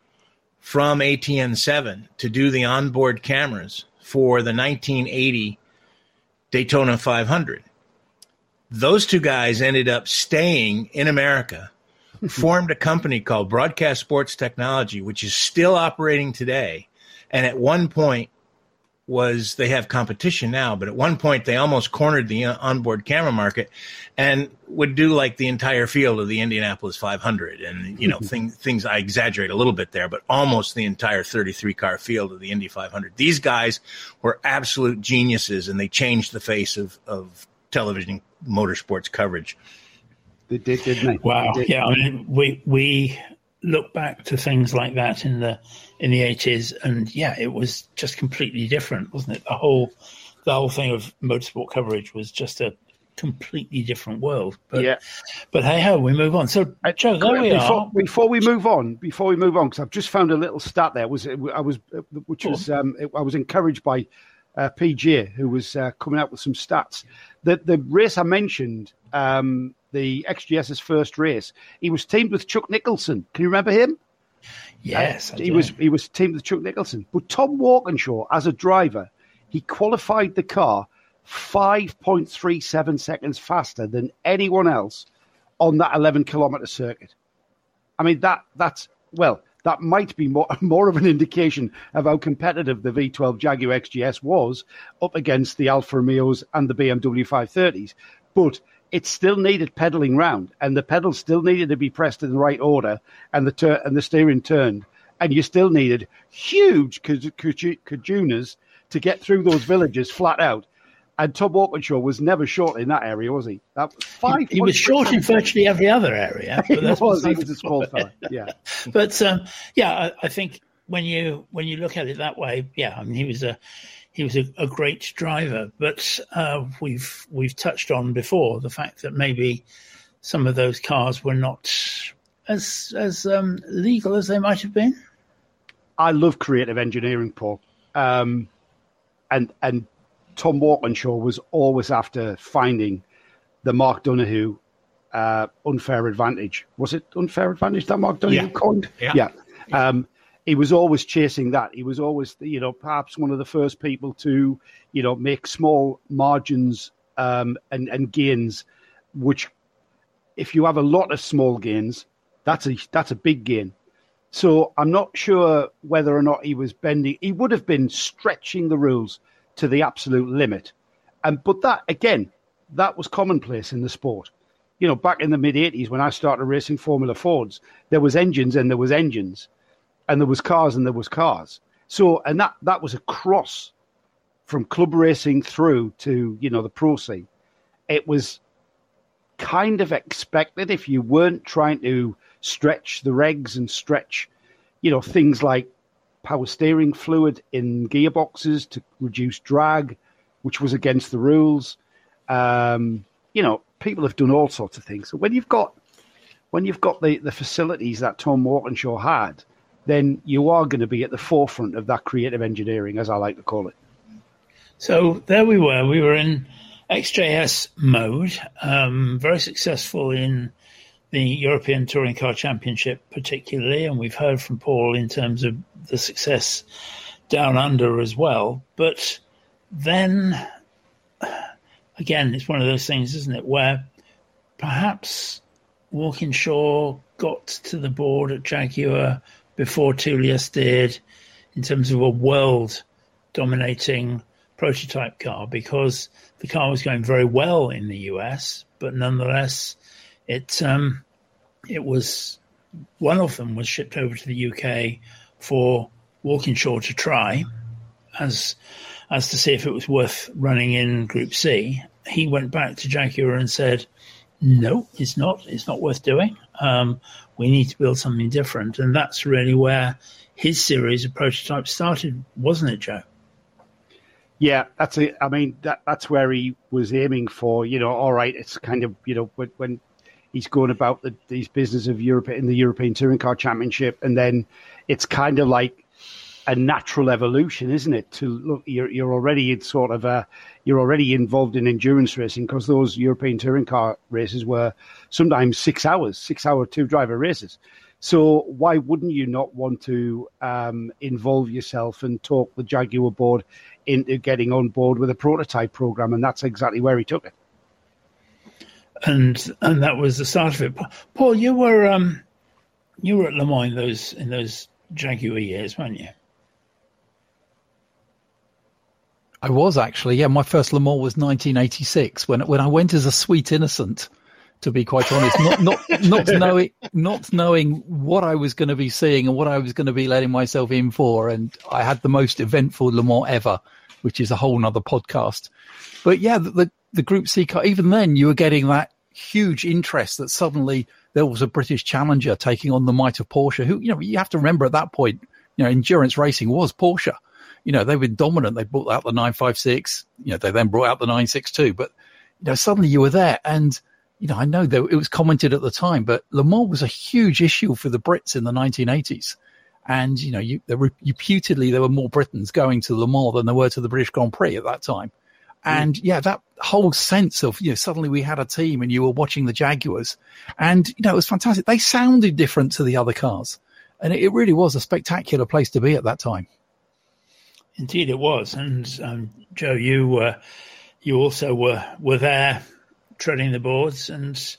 from ATN 7 to do the onboard cameras for the 1980 Daytona 500. Those two guys ended up staying in America, formed a company called Broadcast Sports Technology, which is still operating today. And at one point, was they have competition now, but at one point they almost cornered the uh, onboard camera market and would do like the entire field of the Indianapolis 500 and you know thing, things I exaggerate a little bit there, but almost the entire 33 car field of the Indy 500. These guys were absolute geniuses and they changed the face of of television motorsports coverage. They did, didn't they? Wow. They did. Yeah. I mean, we we look back to things like that in the in the eighties, and yeah, it was just completely different, wasn't it? The whole the whole thing of motorsport coverage was just a completely different world. But Yeah. but hey ho, we move on. So Joe, there we before, are. before we move on, before we move on, because I've just found a little stat there. Was I was which was um, I was encouraged by uh, PJ who was uh, coming out with some stats. The the race I mentioned, um, the XJS's first race, he was teamed with Chuck Nicholson. Can you remember him? Yes, I he was he was teamed with Chuck Nicholson. But Tom Walkinshaw, as a driver, he qualified the car five point three seven seconds faster than anyone else on that eleven kilometer circuit. I mean that that's well, that might be more more of an indication of how competitive the V12 Jaguar XJS was up against the Alfa Romeos and the BMW 530s. But it still needed pedaling round, and the pedals still needed to be pressed in the right order, and the tur- and the steering turned, and you still needed huge kajunas to get through those villages flat out. And Tom Walkinshaw was never short in that area, was he? That was five. He was short in virtually every other area. he But that's was. He was a small fella. Yeah. but um, yeah, I, I think when you when you look at it that way, yeah, I mean he was a he was a, a great driver. But uh, we've we've touched on before the fact that maybe some of those cars were not as as um, legal as they might have been. I love creative engineering, Paul. Um, and and Tom Walkinshaw was always after finding the Mark Donohue uh, unfair advantage. Was it unfair advantage that Mark Donohue Yeah. coined? Yeah. Um, he was always chasing that. He was always, you know, perhaps one of the first people to, you know, make small margins um, and and gains, which, if you have a lot of small gains, that's a that's a big gain. So I'm not sure whether or not he was bending. He would have been stretching the rules to the absolute limit, and but that again, that was commonplace in the sport. you know, back in the mid 80s when I started racing Formula Fords, there was engines and there was engines, and there was cars and there was cars. So, and that, that was a cross from club racing through to, you know, the pro scene. It was kind of expected if you weren't trying to stretch the regs and stretch, you know, things like power steering fluid in gearboxes to reduce drag, which was against the rules. Um, you know, people have done all sorts of things. So when you've got when you've got the, the facilities that Tom Walkinshaw had, then you are going to be at the forefront of that creative engineering, as I like to call it. So there we were. We were in XJS mode, um, very successful in the European Touring Car Championship, particularly, and we've heard from Paul in terms of the success down under as well. But then again, it's one of those things, isn't it, where perhaps Walkinshaw got to the board at Jaguar before Tullius did in terms of a world dominating prototype car because the car was going very well in the US, but nonetheless, it um, it was one of them was shipped over to the UK for Walkinshaw to try as as to see if it was worth running in Group C. He went back to Jaguar and said, "No, it's not. It's not worth doing. Um, we need to build something different." And that's really where his series of prototypes started, wasn't it, Joe? Yeah, that's it. I mean, that that's where he was aiming for. You know, all right, it's kind of you know when, when he's going about the, these business of Europe in the European Touring Car Championship, and then it's kind of like a natural evolution, isn't it? To look, you're you're already in sort of a you're already involved in endurance racing because those European touring car races were sometimes six hours, six hour two driver races. So why wouldn't you not want to um, involve yourself and talk the Jaguar board into getting on board with a prototype program? And that's exactly where he took it. And and that was the start of it. Paul, you were um, you were at Le Mans in those in those Jaguar years, weren't you? I was actually, yeah. My first Le Mans was 1986 when when I went as a sweet innocent. To be quite honest, not not not knowing not knowing what I was going to be seeing and what I was going to be letting myself in for, and I had the most eventful Le Mans ever, which is a whole nother podcast. But yeah, the, the the Group C car. Even then, you were getting that huge interest that suddenly there was a British challenger taking on the might of Porsche. Who you know you have to remember at that point, you know, endurance racing was Porsche you know, they were dominant. They brought out the 956. You know, they then brought out the 962. But, you know, suddenly you were there. And, you know, I know that it was commented at the time, but Le Mans was a huge issue for the Brits in the 1980s. And, you know, you, reputedly there were more Britons going to Le Mans than there were to the British Grand Prix at that time. And yeah, that whole sense of, you know, suddenly we had a team and you were watching the Jaguars and, you know, it was fantastic. They sounded different to the other cars. And it, it really was a spectacular place to be at that time. Indeed, it was. And um, Joe, you uh, you also were were there treading the boards, and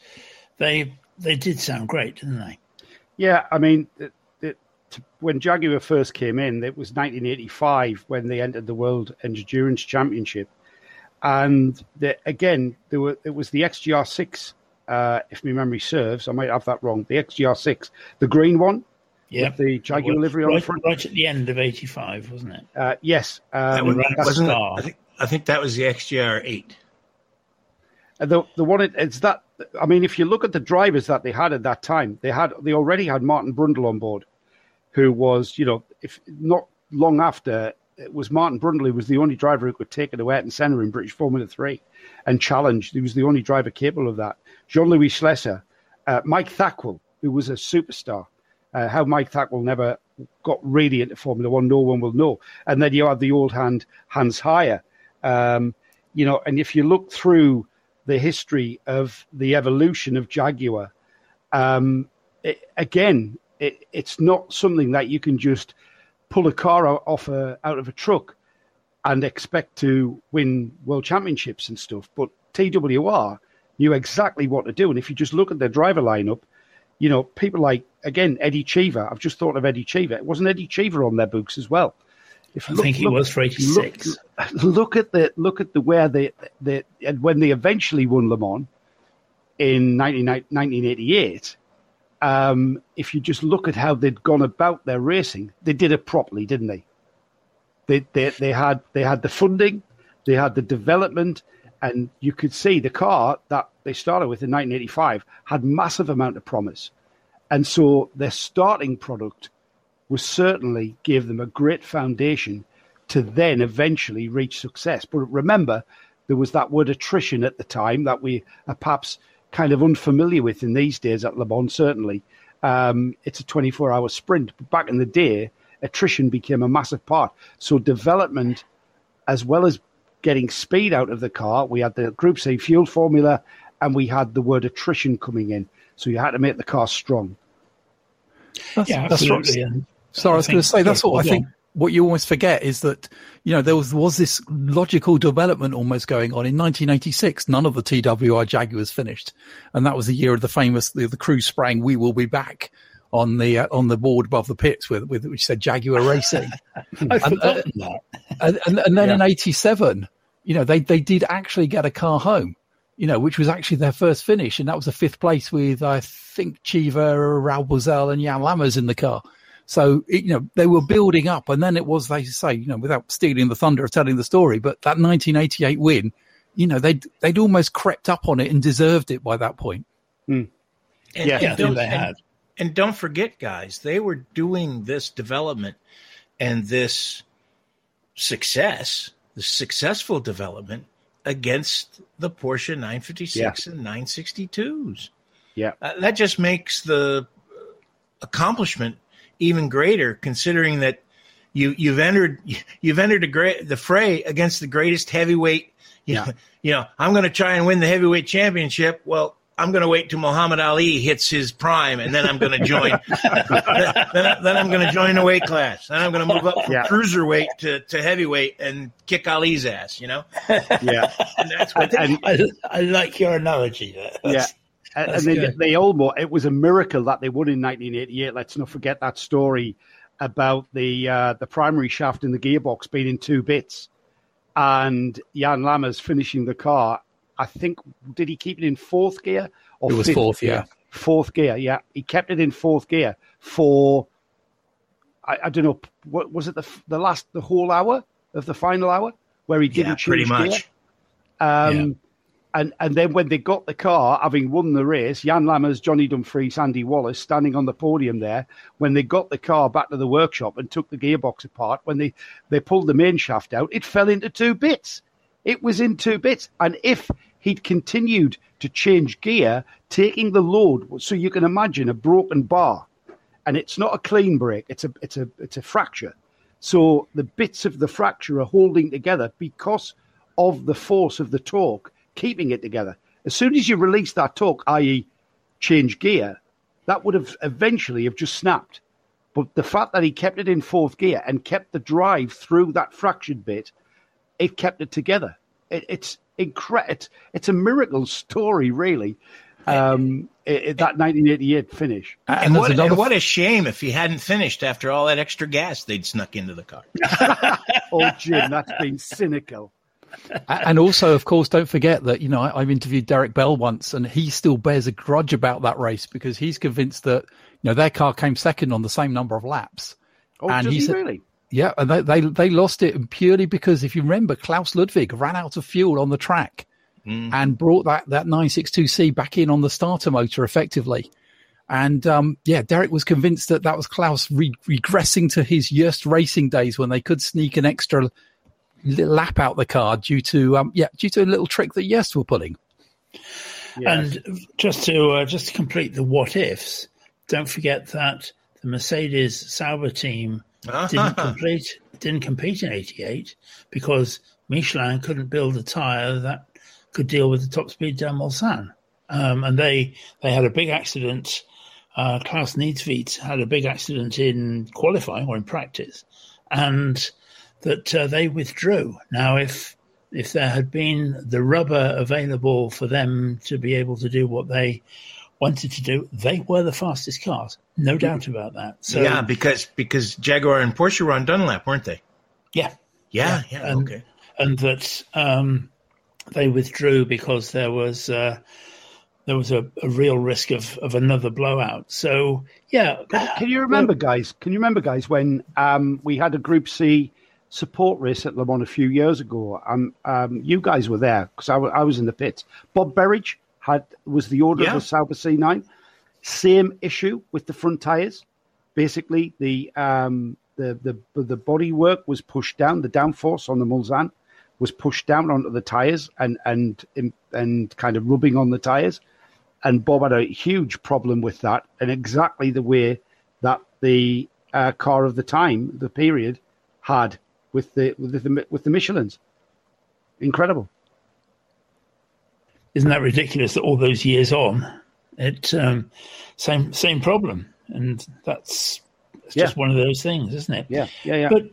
they they did sound great, didn't they? Yeah, I mean, it, it, when Jaguar first came in, it was 1985 when they entered the World Endurance Championship, and the, again, there were it was the XJR six. Uh, if my memory serves, I might have that wrong. The XJR6, the green one, yeah, the Jaguar livery right, on the front. Right at the end of '85, wasn't it? Uh, yes, um, was, wasn't it? I think, I think that was the XJR eight. Uh, the the one it, it's that. I mean, if you look at the drivers that they had at that time, they had they already had Martin Brundle on board, who was you know if not long after it was Martin Brundle who was the only driver who could take it away and center in British Formula Three, and challenge. He was the only driver capable of that. Jean Louis Schlesser, uh, Mike Thackwell, who was a superstar uh, how Mike Thackwell never got really into Formula One, no one will know. And then you have the old hand Hans Heyer. Um, you know, and if you look through the history of the evolution of Jaguar, um, it, again, it, it's not something that you can just pull a car out, off a, out of a truck and expect to win world championships and stuff. But TWR knew exactly what to do. And if you just look at their driver lineup, you know, people like again Eddie Cheever. I've just thought of Eddie Cheever. It wasn't Eddie Cheever on their books as well. If I look, think he look, was for eighty six. Look, look, at the look at the where they, they and when they eventually won Le Mans, in 19, 1988, um, if you just look at how they'd gone about their racing, they did it properly, didn't they? They, they, they had they had the funding, they had the development, and you could see the car that they started with in 1985 had massive amount of promise, and so their starting product was certainly gave them a great foundation to then eventually reach success. But remember, there was that word attrition at the time that we are perhaps kind of unfamiliar with in these days at Le Mans, certainly. Um, it's a 24 hour sprint. But back in the day, attrition became a massive part. So development, as well as getting speed out of the car, we had the Group C fuel formula and we had the word attrition coming in. So you had to make the car strong. That's, yeah, that's absolutely. What, sorry, I was going to say, that's what I think what you always forget is that you know there was was this logical development almost going on in 1986. None of the TWR Jaguars finished, and that was the year of the famous the, the crew sprang "We will be back" on the uh, on the board above the pits with, with which said Jaguar Racing. I've and, uh, forgotten uh, that. and, and, and, then yeah. in '87, you know they they did actually get a car home. You know, which was actually their first finish, and that was a fifth place with I think Cheever, Raul and Jan Lammers in the car. So, it, you know, they were building up. And then it was, they say, you know, without stealing the thunder of telling the story, but that 1988 win, you know, they'd, they'd almost crept up on it and deserved it by that point. Mm. And, yeah, and don't, they had. And, and don't forget, guys, they were doing this development and this success, the successful development against the Porsche 956 yeah. and 962s. Yeah. Uh, that just makes the accomplishment even greater, considering that you you've entered you've entered great, the fray against the greatest heavyweight. You yeah. Know, you know, I'm going to try and win the heavyweight championship. Well, I'm going to wait till Muhammad Ali hits his prime, and then I'm going to join. then, then, I'm going to join the weight class. Then I'm going to move up from yeah. cruiserweight to, to heavyweight and kick Ali's ass. You know. Yeah, and that's what. I, I, I like your analogy. There. yeah, and, and they, they almost it was a miracle that they won in 1988. Let's not forget that story about the uh, the primary shaft in the gearbox being in two bits, and Jan Lammers finishing the car. I think did he keep it in fourth gear or it was fourth? Gear? Yeah, fourth gear. Yeah, he kept it in fourth gear for I, I don't know what was it the the last the whole hour of the final hour where he didn't yeah, pretty much. Gear. Um, yeah and and then when they got the car, having won the race, Jan Lammers, Johnny Dumfries, Andy Wallace standing on the podium there. When they got the car back to the workshop and took the gearbox apart, when they they pulled the main shaft out, it fell into two bits. It was in two bits, and if he'd continued to change gear, taking the load, so you can imagine a broken bar, and it's not a clean break; it's a it's a it's a fracture. So the bits of the fracture are holding together because of the force of the torque keeping it together. As soon as you release that torque, i.e., change gear, that would have eventually have just snapped. But the fact that he kept it in fourth gear and kept the drive through that fractured bit, it kept it together. It, it's incredible. It's, it's, a miracle story, really. Um, it, that 1988 finish. And, and, what, and what, a shame if he hadn't finished after all that extra gas they'd snuck into the car. oh, Jim, that's been cynical and also, of course, don't forget that you know I, have interviewed Derek Bell once, and he still bears a grudge about that race because he's convinced that you know their car came second on the same number of laps. Oh, and he really? Yeah, and they, they they lost it purely because if you remember, Klaus Ludwig ran out of fuel on the track mm. and brought that that 962C back in on the starter motor effectively. And um, yeah, Derek was convinced that that was Klaus re- regressing to his Joest racing days when they could sneak an extra lap out the car due to um, yeah due to a little trick that Joest were pulling. And just to uh, just to complete the what ifs, don't forget that the Mercedes Sauber team uh-huh. didn't complete didn't compete in '88 because Michelin couldn't build a tire that could deal with the top speed down Mulsanne. Um, and they they had a big accident. Uh, Klaus Niedzwiedz had a big accident in qualifying or in practice, and that uh, they withdrew. Now, if if there had been the rubber available for them to be able to do what they wanted to do, they were the fastest cars, no mm-hmm. doubt about that. So yeah, because because Jaguar and Porsche were on Dunlop, weren't they? Yeah, yeah, yeah. yeah and, okay, and that um, they withdrew because there was. Uh, there was a, a real risk of, of another blowout. So yeah, can, can you remember, guys? Can you remember, guys, when um, we had a Group C support race at Le Mans a few years ago? Um, um, you guys were there because I, w- I was in the pits. Bob Berridge had was the order Yeah. of the Sauber C9. Same issue with the front tires. Basically, the um, the the the body work was pushed down. The downforce on the Mulsanne was pushed down onto the tires and and and kind of rubbing on the tires. And Bob had a huge problem with that, and exactly the way that the uh, car of the time, the period, had with the with the with the Michelin's. Incredible. isn't that ridiculous that all those years on, it um, same same problem, and that's it's Yeah. just one of those things, isn't it? Yeah, yeah, yeah. But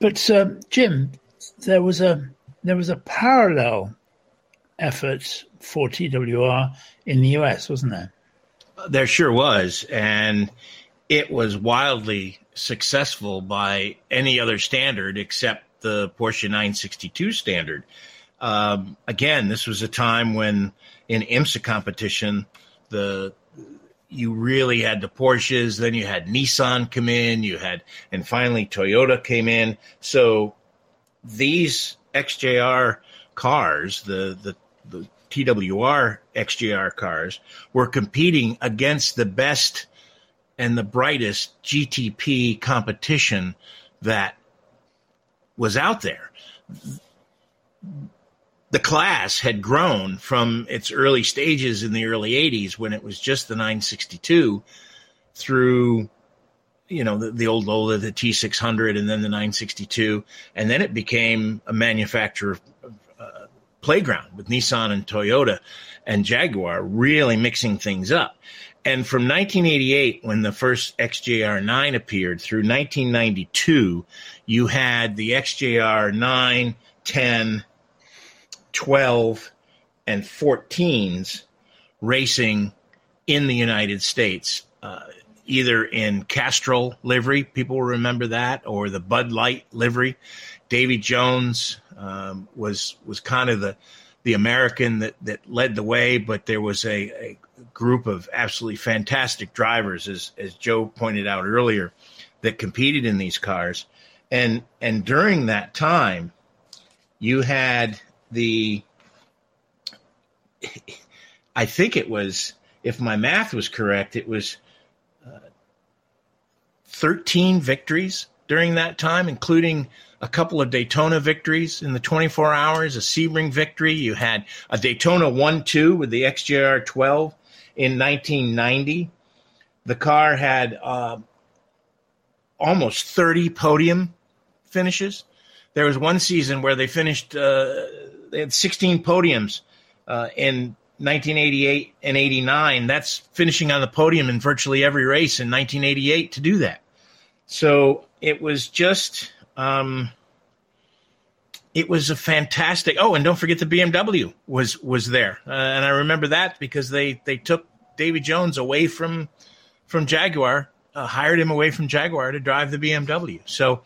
but um, Jim, there was a there was a parallel effort for TWR in the US, wasn't there? There sure was, and it was wildly successful by any other standard except the Porsche 962 standard. Um, again, this was a time when in IMSA competition, the you really had the Porsches, then you had Nissan come in, you had, and finally Toyota came in. So these XJR cars, the the the TWR XJR cars, were competing against the best and the brightest GTP competition that was out there. The class had grown from its early stages in the early 80s when it was just the 962 through you know the, the old Lola, the T600, and then the 962, and then it became a manufacturer uh, playground with Nissan and Toyota and Jaguar really mixing things up. And from 1988, when the first XJR 9 appeared, through 1992, you had the XJR 9, 10, 12, and 14s racing in the United States, uh, either in Castrol livery, people remember that, or the Bud Light livery. Davy Jones um, was was kind of the the American that that led the way, but there was a, a group of absolutely fantastic drivers, as as Joe pointed out earlier, that competed in these cars, and and during that time, you had the I think it was, if my math was correct, it was uh, 13 victories during that time, including a couple of Daytona victories in the 24 hours, a Sebring victory. You had a Daytona 1 2 with the XJR 12 in 1990. The car had uh, almost 30 podium finishes. There was one season where they finished, uh, they had 16 podiums uh, in 1988 and 89. That's finishing on the podium in virtually every race in 1988 to do that. So it was just, um, it was a fantastic. Oh, and don't forget the BMW was was there, uh, and I remember that because they they took Davy Jones away from from Jaguar, uh, hired him away from Jaguar to drive the BMW. So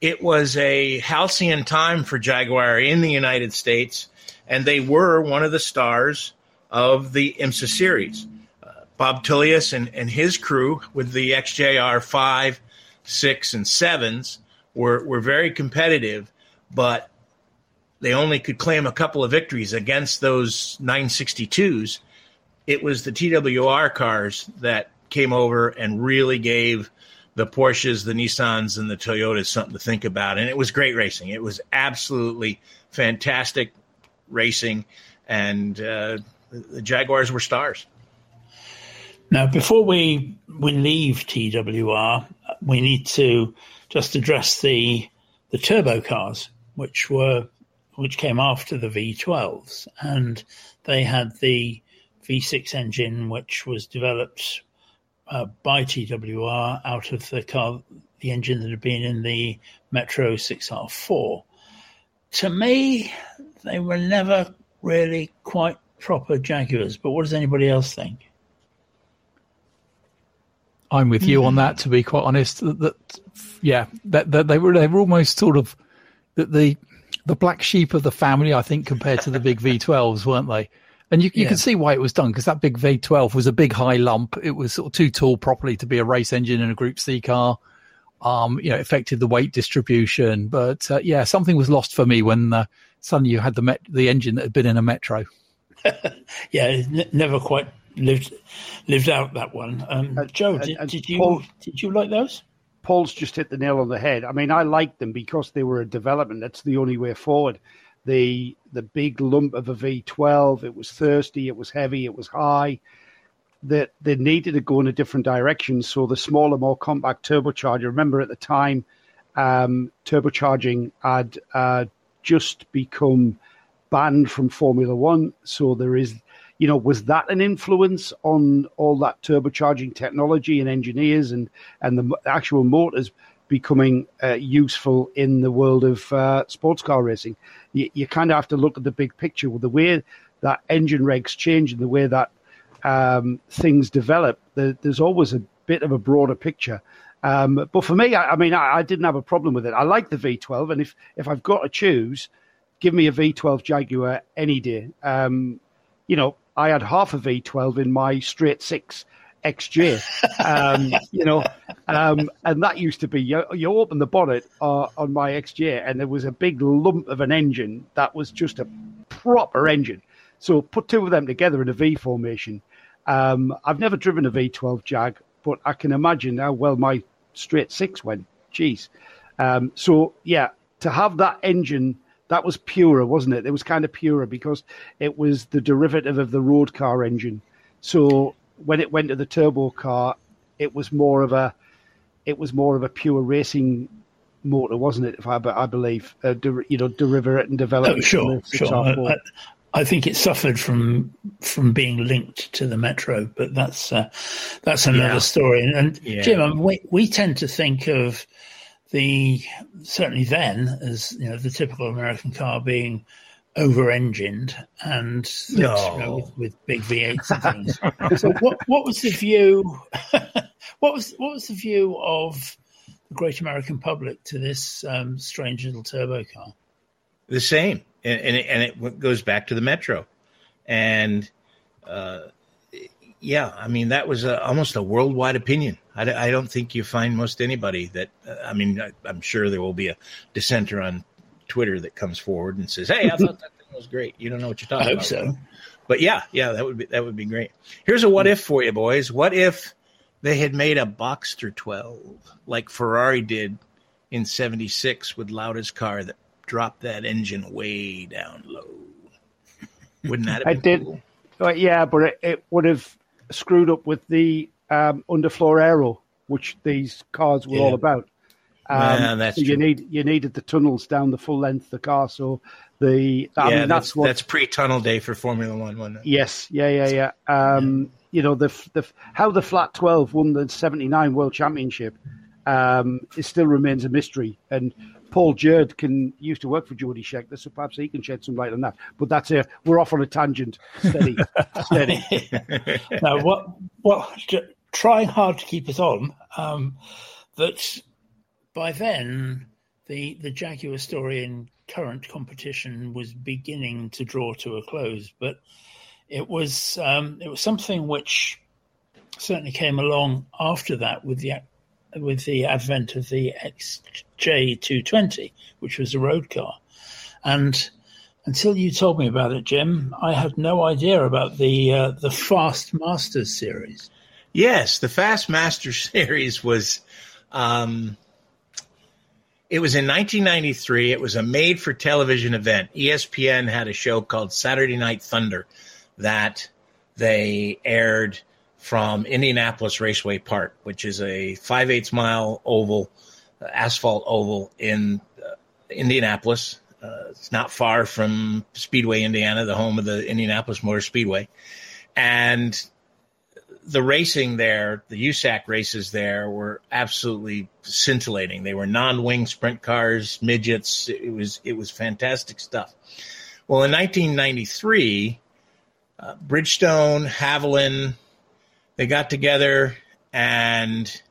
it was a halcyon time for Jaguar in the United States, and they were one of the stars of the IMSA series. Uh, Bob Tullius and, and his crew with the XJR 5, 6, and 7s were, were very competitive, but they only could claim a couple of victories against those 962s. It was the TWR cars that came over and really gave the Porsches, the Nissans, and the Toyotas something to think about. And it was great racing. It was absolutely fantastic racing, and uh, the Jaguars were stars. Now, before we we leave TWR, we need to just address the the turbo cars, which were which came after the V12s, and they had the V6 engine, which was developed uh, by TWR out of the car, the engine that had been in the Metro 6R4. To me, they were never really quite proper Jaguars. But what does anybody else think? I'm with you on that. To be quite honest, that, that yeah, that, that they were they were almost sort of the, the the black sheep of the family. I think compared to the big V12s, weren't they? And you, you Yeah. can see why it was done because that big V12 was a big high lump. It was sort of too tall properly to be a race engine in a Group C car. Um, you know, it affected the weight distribution. But uh, yeah, something was lost for me when uh, suddenly you had the met- the engine that had been in a Metro. Yeah, it n- never quite lived lived out that one. Um, Uh, Joe, and- did, did you Paul- did you like those? Paul's just hit the nail on the head. I mean, I liked them because they were a development. That's the only way forward. The the big lump of a V12. It was thirsty. It was heavy. It was high. That they needed to go in a different direction. So the smaller, more compact turbocharger. Remember at the time, um, turbocharging had uh, just become banned from Formula One. So there is, you know, was that an influence on all that turbocharging technology and engineers and and the actual motors becoming uh, useful in the world of uh, sports car racing? You, you kind of have to look at the big picture with the way that engine regs change and the way that um, things develop. There, there's always a bit of a broader picture. Um, but for me, I, I mean, I, I didn't have a problem with it. I like the V12, and if if I've got to choose, give me a V12 Jaguar any day. Um, you know, I had half a V12 in my straight six XJ. Um, you know, um, and that used to be you, you open the bonnet uh, on my XJ, and there was a big lump of an engine that was just a proper engine. So put two of them together in a V formation. Um, I've never driven a V12 Jag, but I can imagine how well my straight six went. Jeez. Um, so yeah, to have that engine that was purer, wasn't it? It was kind of purer because it was the derivative of the road car engine. So when it went to the turbo car, it was more of a it was more of a pure racing motor, wasn't it? If I, I believe, uh, der, you know, derive it and develop. Oh, it sure, sure. I, 6R4. I, I think it suffered from from being linked to the metro, but that's uh, that's another Yeah. story. And, and Yeah. Jim, I mean, we we tend to think of the certainly then as you know the typical American car being over-engined and No. you know, with, with big V8s and things. so what what was the view? what was what was the view of the great American public to this um, strange little turbo car? the same, and and it, and it goes back to the metro, and uh, yeah, I mean that was a, almost a worldwide opinion. I, d- I don't think you find most anybody that. Uh, I mean, I, I'm sure there will be a dissenter on Twitter that comes forward and says, "Hey, I thought that thing was great." You don't know what you're talking I talking hope about. so. But yeah, yeah, that would be that would be great. Here's a what if for you boys. What if they had made a Boxster 12 like Ferrari did in 76 with Lauda's car that dropped that engine way down low? Wouldn't that I have been did. cool? Uh, yeah, but it, it would have screwed up with the um, underfloor aero, which these cars were Yeah. all about. Um, Well, that's so you true. need you needed the tunnels down the full length of the car. So the I yeah, mean, that's that's what that's pre-tunnel day for Formula One, wasn't it? Yes, yeah, yeah, yeah. Um, You know the the how the flat twelve won the seventy nine World Championship. Um, it still remains a mystery, and Paul Jurd can used to work for Jody Scheckter, so perhaps he can shed some light on that. But that's a we're off on a tangent. Steady, steady. now, what what j- trying hard to keep it on. Um, that by then the the Jaguar story in current competition was beginning to draw to a close, but it was um, it was something which certainly came along after that with the with the advent of the XJ220, which was a road car, and until you told me about it, Jim, I had no idea about the uh, the Fast Masters series. Yes, the Fast Master series was. Um, it was in 1993. It was a made-for-television event. E ESPN had a show called Saturday Night Thunder that they aired from Indianapolis Raceway Park, which is a 5 8 mile oval, uh, asphalt oval in uh, Indianapolis. Uh, it's not far from Speedway, Indiana, the home of the Indianapolis Motor Speedway. And the racing there, the USAC races there were absolutely scintillating. They were non-wing sprint cars, midgets. It was it was fantastic stuff. Well, in 1993, uh, Bridgestone, Havoline, they got together and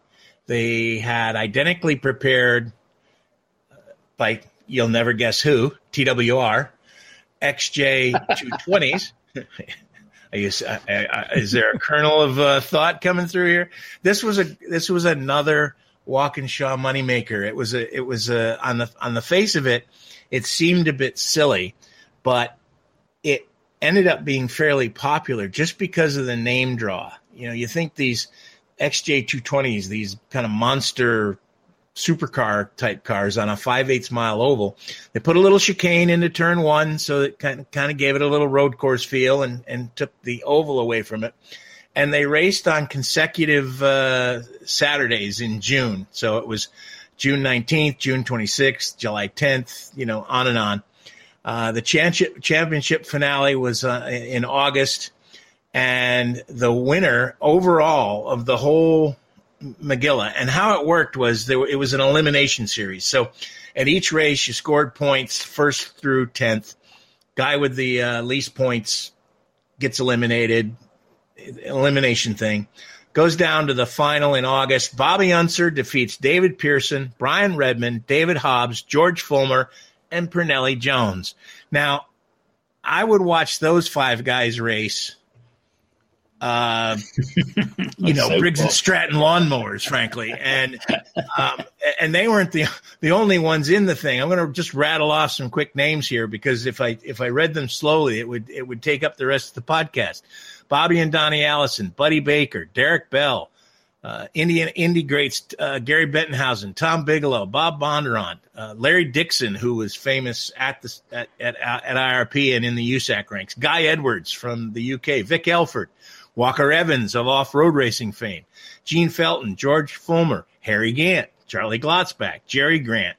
they had identically prepared uh, by you'll never guess who TWR XJ220s. Is there a kernel of uh, thought coming through here? This was a this was another Walkinshaw moneymaker. It was a it was a on the on the face of it, it seemed a bit silly, but it ended up being fairly popular just because of the name draw. You know, you think these XJ220s, these kind of monster supercar type cars on a 5 8 mile oval. They put a little chicane into turn one, so it kind of, kind of gave it a little road course feel and, and took the oval away from it. And they raced on consecutive uh, Saturdays in June. So it was June 19th, June 26th, July 10th, you know, on and on. Uh, the championship, championship finale was uh, in August, and the winner overall of the whole Magilla. And how it worked was there, it was an elimination series. So at each race, you scored points first through 10th. Guy with the uh, least points gets eliminated, elimination thing. Goes down to the final in August. Bobby Unser defeats David Pearson, Brian Redman, David Hobbs, George Follmer, and Parnelli Jones. Now, I would watch those five guys race uh, you know, so Briggs cool. and Stratton lawnmowers, frankly, and um, and they weren't the the only ones in the thing. I'm going to just rattle off some quick names here because if I if I read them slowly, it would it would take up the rest of the podcast. Bobby and Donnie Allison, Buddy Baker, Derek Bell, uh, Indian Indy greats uh, Gary Bettenhausen, Tom Bigelow, Bob Bondurant, uh, Larry Dickson, who was famous at the at, at, at IRP and in the USAC ranks, Guy Edwards from the UK, Vic Elford. Walker Evans of off road racing fame, Gene Felton, George Follmer, Harry Gant, Charlie Glotzbach, Jerry Grant,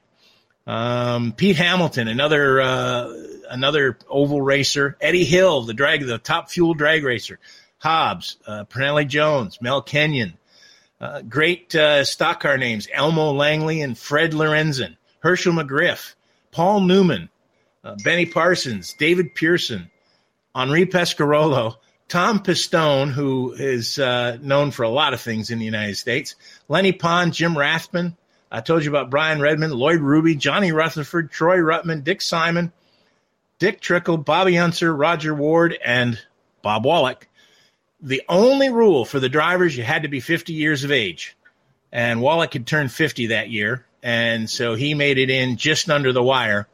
um, Pete Hamilton, another uh, another oval racer, Eddie Hill, the drag the top fuel drag racer, Hobbs, uh, Parnelli Jones, Mel Kenyon, uh, great uh, stock car names, Elmo Langley and Fred Lorenzen, Hershel McGriff, Paul Newman, uh, Benny Parsons, David Pearson, Henri Pescarolo, Tom Pistone, who is uh, known for a lot of things in the United States, Lenny Pond, Jim Rathmann. I told you about Brian Redman, Lloyd Ruby, Johnny Rutherford, Troy Ruttman, Dick Simon, Dick Trickle, Bobby Unser, Rodger Ward, and Bob Wollek. The only rule for the drivers, you had to be 50 years of age. And Wollek had turned 50 that year. And so he made it in just under the wire.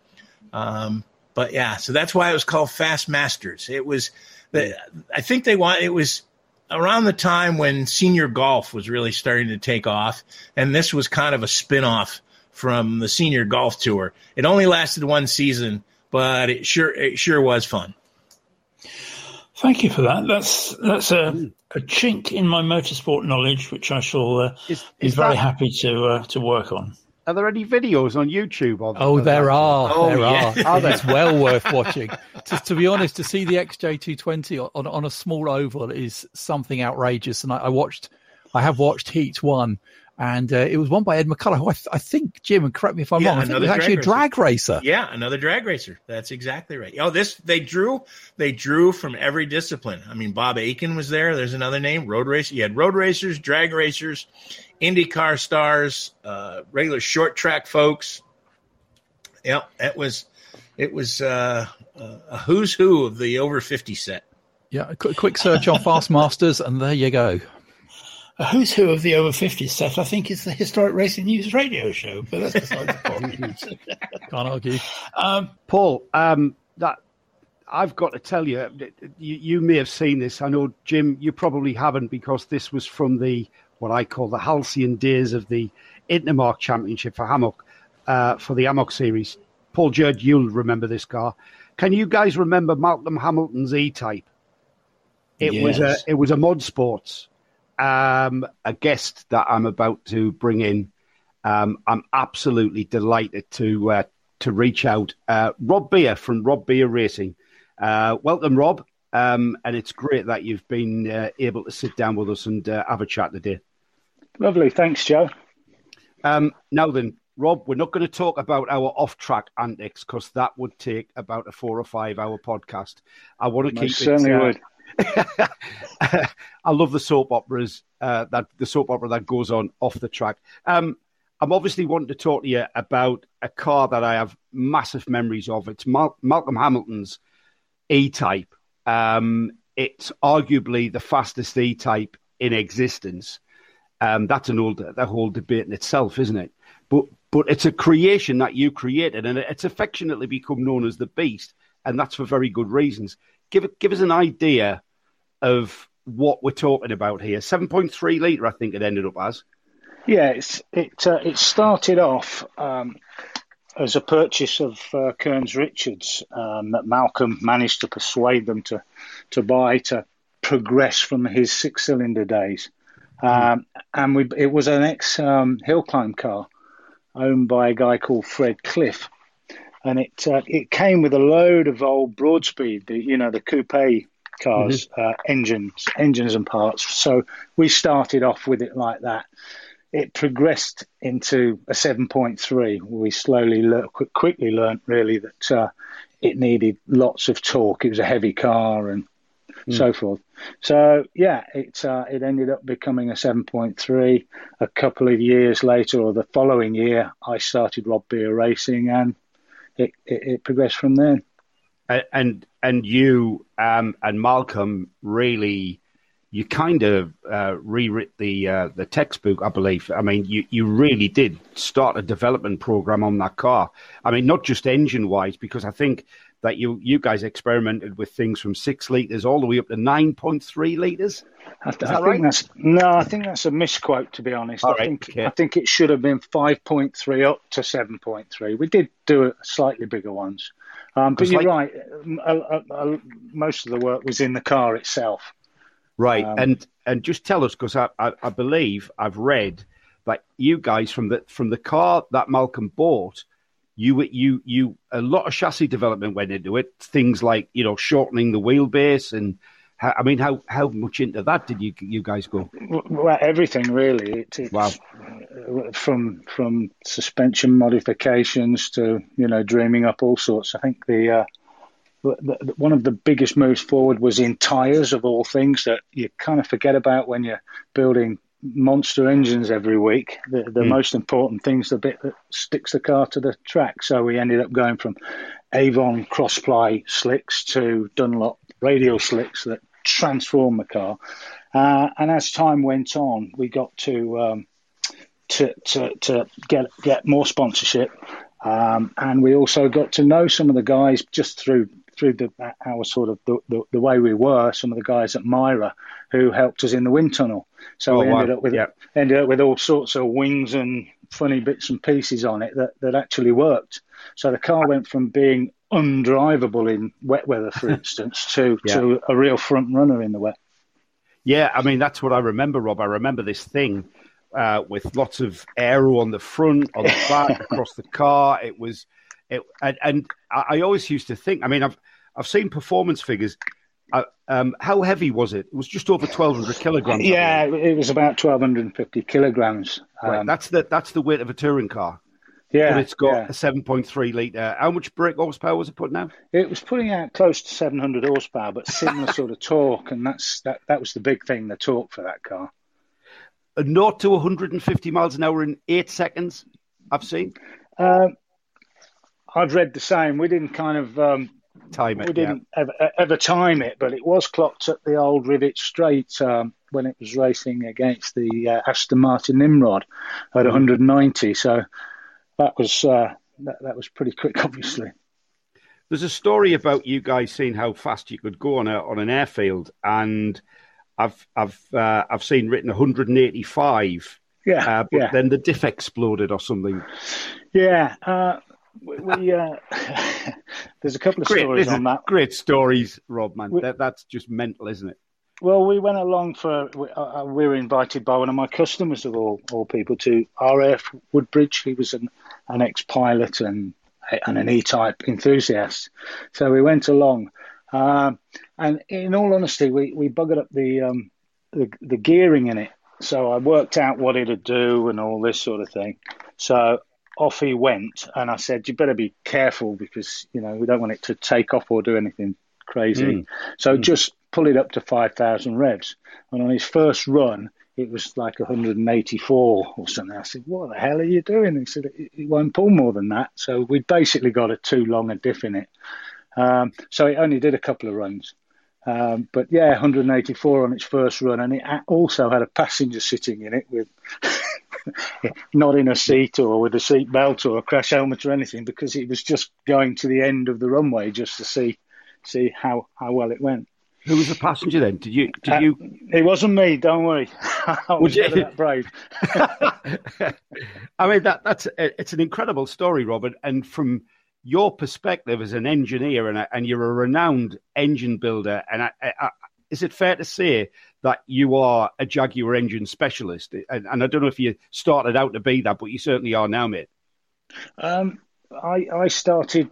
Um, but yeah, so that's why it was called Fast Masters. It was I think they want it was around the time when senior golf was really starting to take off, and this was kind of a spin-off from the senior golf tour. It only lasted one season, but it sure it sure was fun. Thank you for that. That's that's a, a chink in my motorsport knowledge, which I shall uh, is, is very that, happy to uh, to work on. Are there any videos on YouTube? Of, oh, there are. Oh, there yeah. are. are there? It's well worth watching. to, to, be honest, to see the XJ220 on, on a small oval is something outrageous. And I, I watched, I have watched Heat One, and uh, it was won by Ed McCulloch, who I, th- I, think, Jim, and correct me if I'm yeah, wrong, I think it was actually a drag racer. Yeah, another drag racer. That's exactly right. Oh, this they drew, they drew from every discipline. I mean, Bob Akin was there. There's another name, road racer. You had road racers, drag racers, IndyCar stars, uh, regular short track folks. Yeah, it was it was uh, a who's who of the over fifty set. Yeah, a quick search on Fast Masters, and there you go. A who's who of the over 50 set, I think, is the Historic Racing News radio show, but that's beside the point. Can't argue. Um, Paul, um, that I've got to tell you, you, you may have seen this. I know, Jim, you probably haven't because this was from the what I call the halcyon days of the Intermarque Championship for Hammock, uh, for the AMOC series. Paul Jurd, you'll remember this car. Can you guys remember Malcolm Hamilton's E-Type? It yes. was a it was a mod sports. Um, a guest that I'm about to bring in. Um, I'm absolutely delighted to uh, to reach out. Uh, Rob Beere from Rob Beere Racing. Uh, welcome, Rob. Um, and it's great that you've been uh, able to sit down with us and uh, have a chat today. Lovely. Thanks, Joe. Um, now then, Rob, we're not going to talk about our off-track antics because that would take about a four or five-hour podcast. I want to keep certainly it. Uh, would. I love the soap operas. Uh, that the soap opera that goes on off the track. Um, I'm obviously wanting to talk to you about a car that I have massive memories of. It's Mal- Malcolm Hamilton's E-Type. Um, it's arguably the fastest E type in existence. Um, that's an old that whole debate in itself, isn't it? But but it's a creation that you created, and it's affectionately become known as the Beast, and that's for very good reasons. Give give us an idea of what we're talking about here. Seven point three liter, I think it ended up as. Yeah, it's, it uh, it started off um, as a purchase of uh, Kearns Richards um, that Malcolm managed to persuade them to to buy to progress from his six cylinder days. Um, and we, it was an ex um, hill climb car owned by a guy called Fred Cliff. And it uh, it came with a load of old Broadspeed, the, you know, the coupe cars, mm-hmm. uh, engines, engines and parts. So we started off with it like that. It progressed into a 7.3. We slowly, le- quickly learnt really that uh, it needed lots of torque. It was a heavy car and mm. so forth. So yeah, it uh, it ended up becoming a 7.3. A couple of years later, or the following year, I started Rob Beere Racing, and it, it, it progressed from there. And and you um, and Malcolm really, you kind of uh, rewrote the uh, the textbook, I believe. I mean, you, you really did start a development program on that car. I mean, not just engine wise, because I think that you you guys experimented with things from six liters all the way up to nine point three liters. I, th- I think right? that's no, I think that's a misquote to be honest. All I right, think okay. I think it should have been five point three up to seven point three. We did do slightly bigger ones, um, but you're like, right. most of the work was in the car itself. Right, um, and and just tell us because I, I I believe I've read that you guys from the from the car that Malcolm bought you you you a lot of chassis development went into it. Things like you know shortening the wheelbase and. I mean, how, how much into that did you you guys go? Well, everything really. It, wow. From from suspension modifications to you know dreaming up all sorts. I think the, uh, the one of the biggest moves forward was in tyres of all things that you kind of forget about when you're building monster engines every week. The, the mm. most important thing's the bit that sticks the car to the track. So we ended up going from Avon crossply slicks to Dunlop radial slicks that transform the car. Uh, and as time went on, we got to um, to, to, to get get more sponsorship, um, and we also got to know some of the guys just through through the, our sort of the, the, the, way we were, some of the guys at MIRA who helped us in the wind tunnel. So oh, we ended wow. up with yep. ended up with all sorts of wings and funny bits and pieces on it that, that actually worked. So the car went from being undrivable in wet weather, for instance, to yeah. to a real front runner in the wet. Yeah, I mean that's what I remember, Rob. I remember this thing uh, with lots of aero on the front, on the back, across the car. It was, it, and, and I always used to think. I mean, I've I've seen performance figures. Uh, um, how heavy was it? It was just over twelve hundred kilograms. Yeah, it was about twelve hundred and fifty kilograms. Right, um, that's the that's the weight of a touring car. Yeah, but it's got yeah. a seven point three liter. How much brake horsepower was it putting out? It was putting out close to seven hundred horsepower, but similar sort of torque, and that's that. That was the big thing, the torque for that car. A naught to one hundred and fifty miles an hour in eight seconds. I've seen. Um, I've read the same. We didn't kind of um, time it. We didn't yeah. ever, ever, time it, but it was clocked at the old Revett Straight um, when it was racing against the uh, Aston Martin Nimrod at 190. So that was uh, that, that was pretty quick, obviously. There's a story about you guys seeing how fast you could go on a on an airfield, and I've I've uh, I've seen written 185. Yeah, uh, but yeah. then the diff exploded or something. Yeah, uh, we, uh, there's a couple of great, stories on that. Great stories, Rob. Man, we, that, that's just mental, isn't it? Well, we went along for. We, uh, uh, we, were invited by one of my customers of all all people to RAF Woodbridge. He was an an ex pilot and and an E type enthusiast. So we went along, um, and in all honesty, we we buggered up the um, the, the gearing in it. So I worked out what it'd do and all this sort of thing. So off he went, and I said, "You better be careful because you know we don't want it to take off or do anything crazy." Mm. So mm. just pull it up to five thousand revs. And on his first run, it was like 184 or something. I said, "What the hell are you doing?" He said, "It, it won't pull more than that." So we basically got a too long a diff in it. Um, so it only did a couple of runs. Um, but yeah, 184 on its first run, and it also had a passenger sitting in it with not in a seat or with a seat belt or a crash helmet or anything, because it was just going to the end of the runway just to see see how, how well it went. Who was the passenger then? Did you? Did uh, you? It wasn't me. Don't worry. I was you... that brave. I mean that that's it's an incredible story, Robert. And from your perspective as an engineer and, a, and you're a renowned engine builder, and I, I, is it fair to say that you are a Jaguar engine specialist? And, and, I don't know if you started out to be that, but you certainly are now, mate. Um, I, I started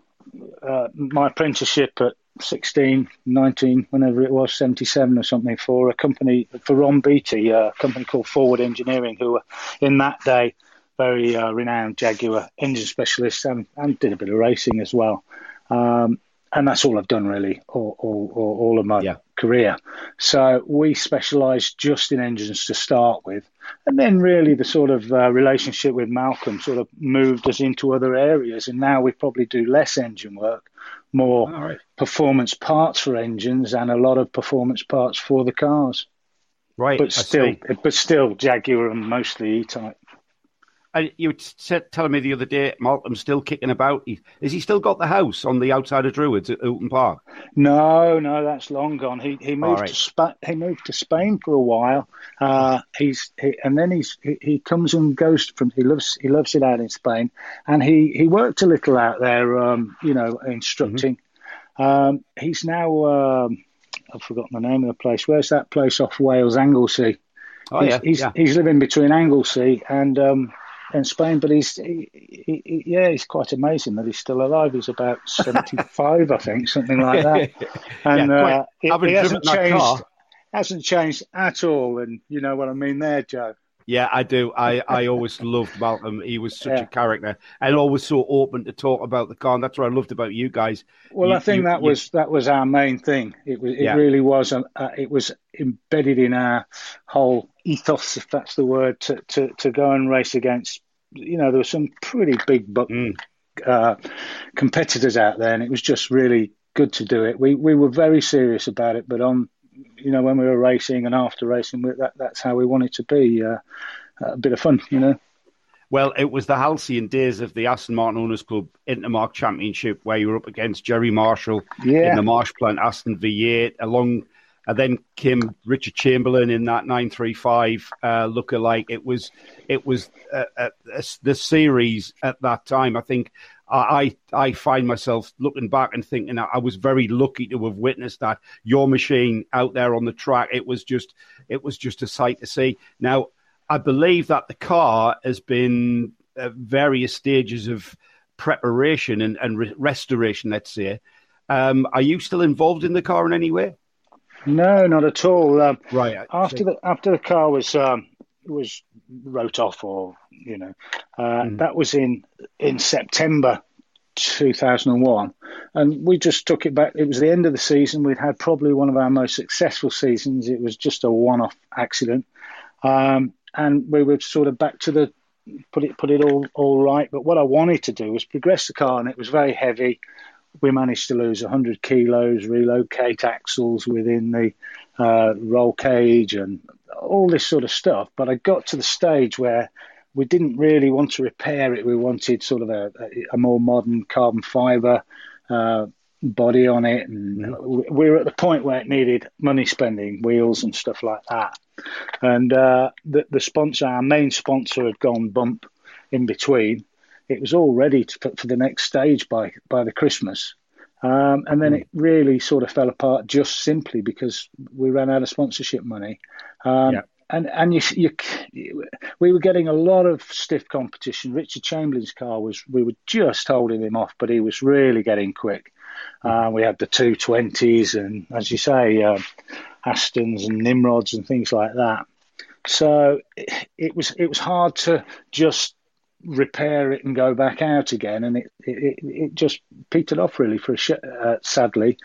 uh, my apprenticeship at 16, 19, whenever it was, 77 or something, for a company, for Ron Beaty, a company called Forward Engineering, who were in that day very uh, renowned Jaguar engine specialist and, and did a bit of racing as well. Um, and that's all I've done really, all, all, all of my yeah. career. So we specialised just in engines to start with, and then really the sort of uh, relationship with Malcolm sort of moved us into other areas, and now we probably do less engine work, more right. performance parts for engines, and a lot of performance parts for the cars. Right, but still, but still Jaguar and mostly E-type you were telling me the other day, Malcolm's still kicking about. He, has he still got the house on the outside of Druids at Oulton Park? No, no, that's long gone. He he moved right. to Spa- he moved to Spain for a while. Uh, he's he, and then he's he, he, comes and goes from he loves he loves it out in Spain, and he he worked a little out there, um, you know, instructing. Mm-hmm. Um, he's now um, I've forgotten the name of the place. Where's that place off Wales, Anglesey? Oh he's, yeah, he's, yeah. he's living between Anglesey and um, in Spain. But he's, he, he, yeah, he's quite amazing that he's still alive. He's about 75, I think, something like that. And yeah, uh, he, he hasn't changed, car. hasn't changed at all. And you know what I mean there, Joe. Yeah, I do. I, I always loved Malcolm. He was such yeah. a character and always so open to talk about the car. And that's what I loved about you guys. Well, you, I think you, that you, was that was our main thing. It was it yeah. really was. Uh, it was embedded in our whole ethos, if that's the word, to, to, to go and race against you know, there were some pretty big buck mm. uh, competitors out there, and it was just really good to do it. We we were very serious about it, but on you know when we were racing and after racing, that that's how we wanted to be. Uh, a bit of fun, you know. Well, it was the halcyon days of the Aston Martin Owners Club Intermarque Championship where you were up against Gerry Marshall yeah. in the Marsh Plant Aston V8 along and then came Richard Chamberlain in that 935 uh, lookalike. It was it was uh, uh, the series at that time. I think I I find myself looking back and thinking I was very lucky to have witnessed that your machine out there on the track. It was just it was just a sight to see. Now I believe that the car has been at various stages of preparation and, and re- restoration. Let's say. Um, are you still involved in the car in any way? No, not at all. Um, right. After the after the car was um, was wrote off, or you know, uh, mm. that was in in September 2001, and we just took it back. It was the end of the season. We'd had probably one of our most successful seasons. It was just a one-off accident, um, and we were sort of back to the put it put it all all right. But what I wanted to do was progress the car, and it was very heavy we managed to lose 100 kilos, relocate axles within the uh, roll cage, and all this sort of stuff. But I got to the stage where we didn't really want to repair it. We wanted sort of a, a more modern carbon fiber uh, body on it, and mm-hmm. we were at the point where it needed money spending, wheels and stuff like that. And uh, the, the sponsor, our main sponsor, had gone bump in between it was all ready to, for the next stage by by the Christmas. Um, and then mm. it really sort of fell apart just simply because we ran out of sponsorship money. Um, yeah. And and you, you, we were getting a lot of stiff competition. Richard Chamberlain's car was we were just holding him off, but he was really getting quick. Uh, we had the two twenties and, as you say, uh, Astons and Nimrods and things like that. So it, it was it was hard to just repair it and go back out again, and it it, it just petered off really for a sh- uh, sadly,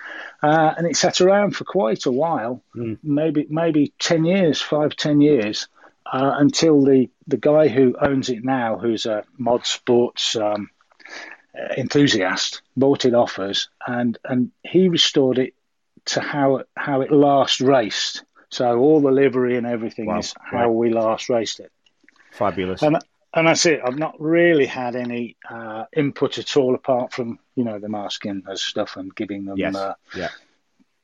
uh, and it sat around for quite a while, mm. maybe maybe ten years, five ten years, uh, until the the guy who owns it now, who's a mod sports. Um, enthusiast bought it off us and and he restored it to how how it last raced. So all the livery and everything wow. is how right. we last raced it. Fabulous. And and that's it. I've not really had any uh, input at all, apart from you know them asking us stuff and giving them yes. uh, yeah.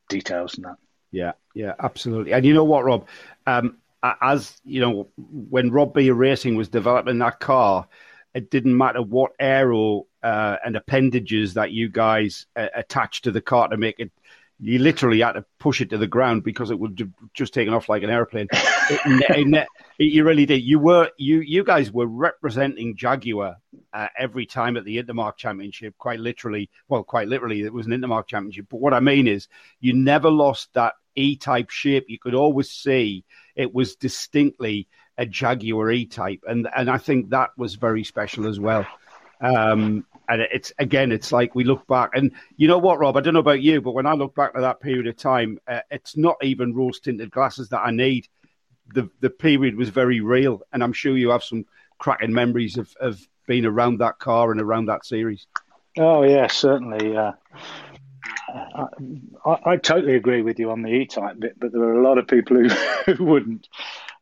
details and that. Yeah, yeah, absolutely. And you know what, Rob? Um, as you know, when Rob Beere Racing was developing that car, it didn't matter what aero uh, and appendages that you guys uh, attached to the car to make it you literally had to push it to the ground because it would just taken off like an airplane. it, it, it, you really did. You were you you guys were representing Jaguar uh, every time at the Intermarque Championship. Quite literally, well, quite literally, it was an Intermarque Championship. But what I mean is, you never lost that E-type shape. You could always see it was distinctly a Jaguar E-type, and and I think that was very special as well. Um, and it's again, it's like we look back, and you know what, Rob? I don't know about you, but when I look back to that period of time, uh, it's not even rose tinted glasses that I need. The the period was very real, and I'm sure you have some cracking memories of of being around that car and around that series. Oh yeah, certainly. Uh, I, I, I, totally agree with you on the E-type bit, but there are a lot of people who, who wouldn't.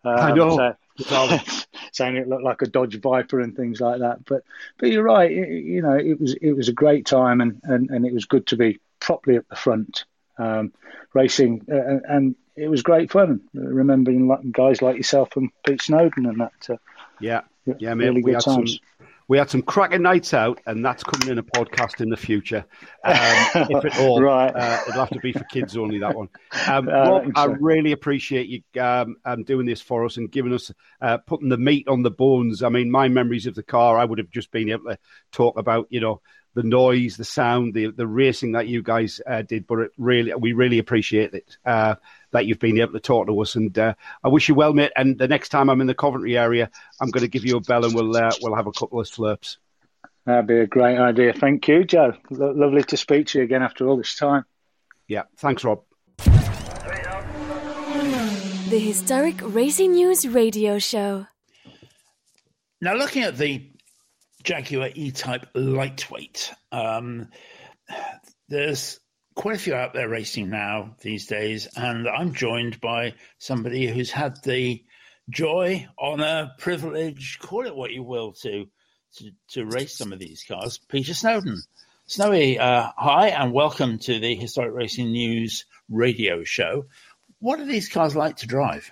Um, I know. So, saying it looked like a Dodge Viper and things like that. But but you're right. It, you know, it was it was a great time, and, and, and it was good to be properly at the front um, racing, uh, and it was great fun. Remembering guys like yourself and Pete Snowden and that. Uh, yeah, yeah, really we had times. some we had some cracking nights out, and that's coming in a podcast in the future. Um, if at all, right. Uh, it'll have to be for kids only, that one. Um, uh, Rob, I really appreciate you um, um, doing this for us and giving us, uh, putting the meat on the bones. I mean, my memories of the car, I would have just been able to talk about, you know, the noise, the sound, the the racing that you guys uh, did. But it really, we really appreciate it uh, that you've been able to talk to us. And uh, I wish you well, mate. And the next time I'm in the Coventry area, I'm going to give you a bell and we'll uh, we'll have a couple of slurps. That'd be a great idea. Thank you, Joe. Lo- lovely to speak to you again after all this time. Yeah, thanks, Rob. The Historic Racing News Radio Show. Now, looking at the Jaguar E-Type lightweight. Um, there's quite a few out there racing now these days, and I'm joined by somebody who's had the joy, honor, privilege, call it what you will, to to, to race some of these cars. Peter Snowden. Snowy, uh, hi, and welcome to the Historic Racing News radio show. What are these cars like to drive?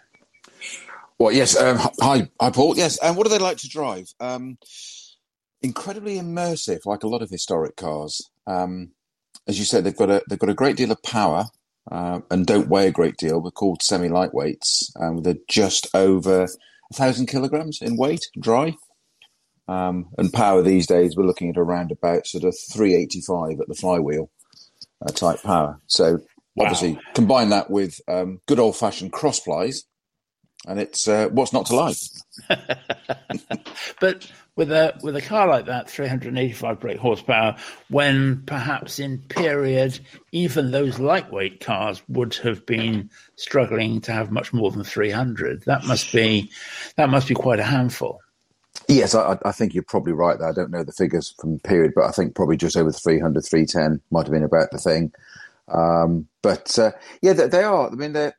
Well, yes. Um, hi, hi, Paul. Yes, and what do they like to drive? Um, incredibly immersive, like a lot of historic cars. Um, as you said, they've got a they've got a great deal of power uh, and don't weigh a great deal. They're called semi lightweights. Um, they're just over a thousand kilograms in weight, dry. Um, and power these days, we're looking at around about sort of 385 at the flywheel uh, type power. So wow. obviously, combine that with um, good old fashioned cross plies, and it's uh, what's not to like. but with a with a car like that, 385 brake horsepower, when perhaps in period even those lightweight cars would have been struggling to have much more than 300. That must be that must be quite a handful. Yes, I, I think you're probably right there. I don't know the figures from period, but I think probably just over 300, 310 might have been about the thing. Um, but uh, yeah, they, they, are. I mean, they're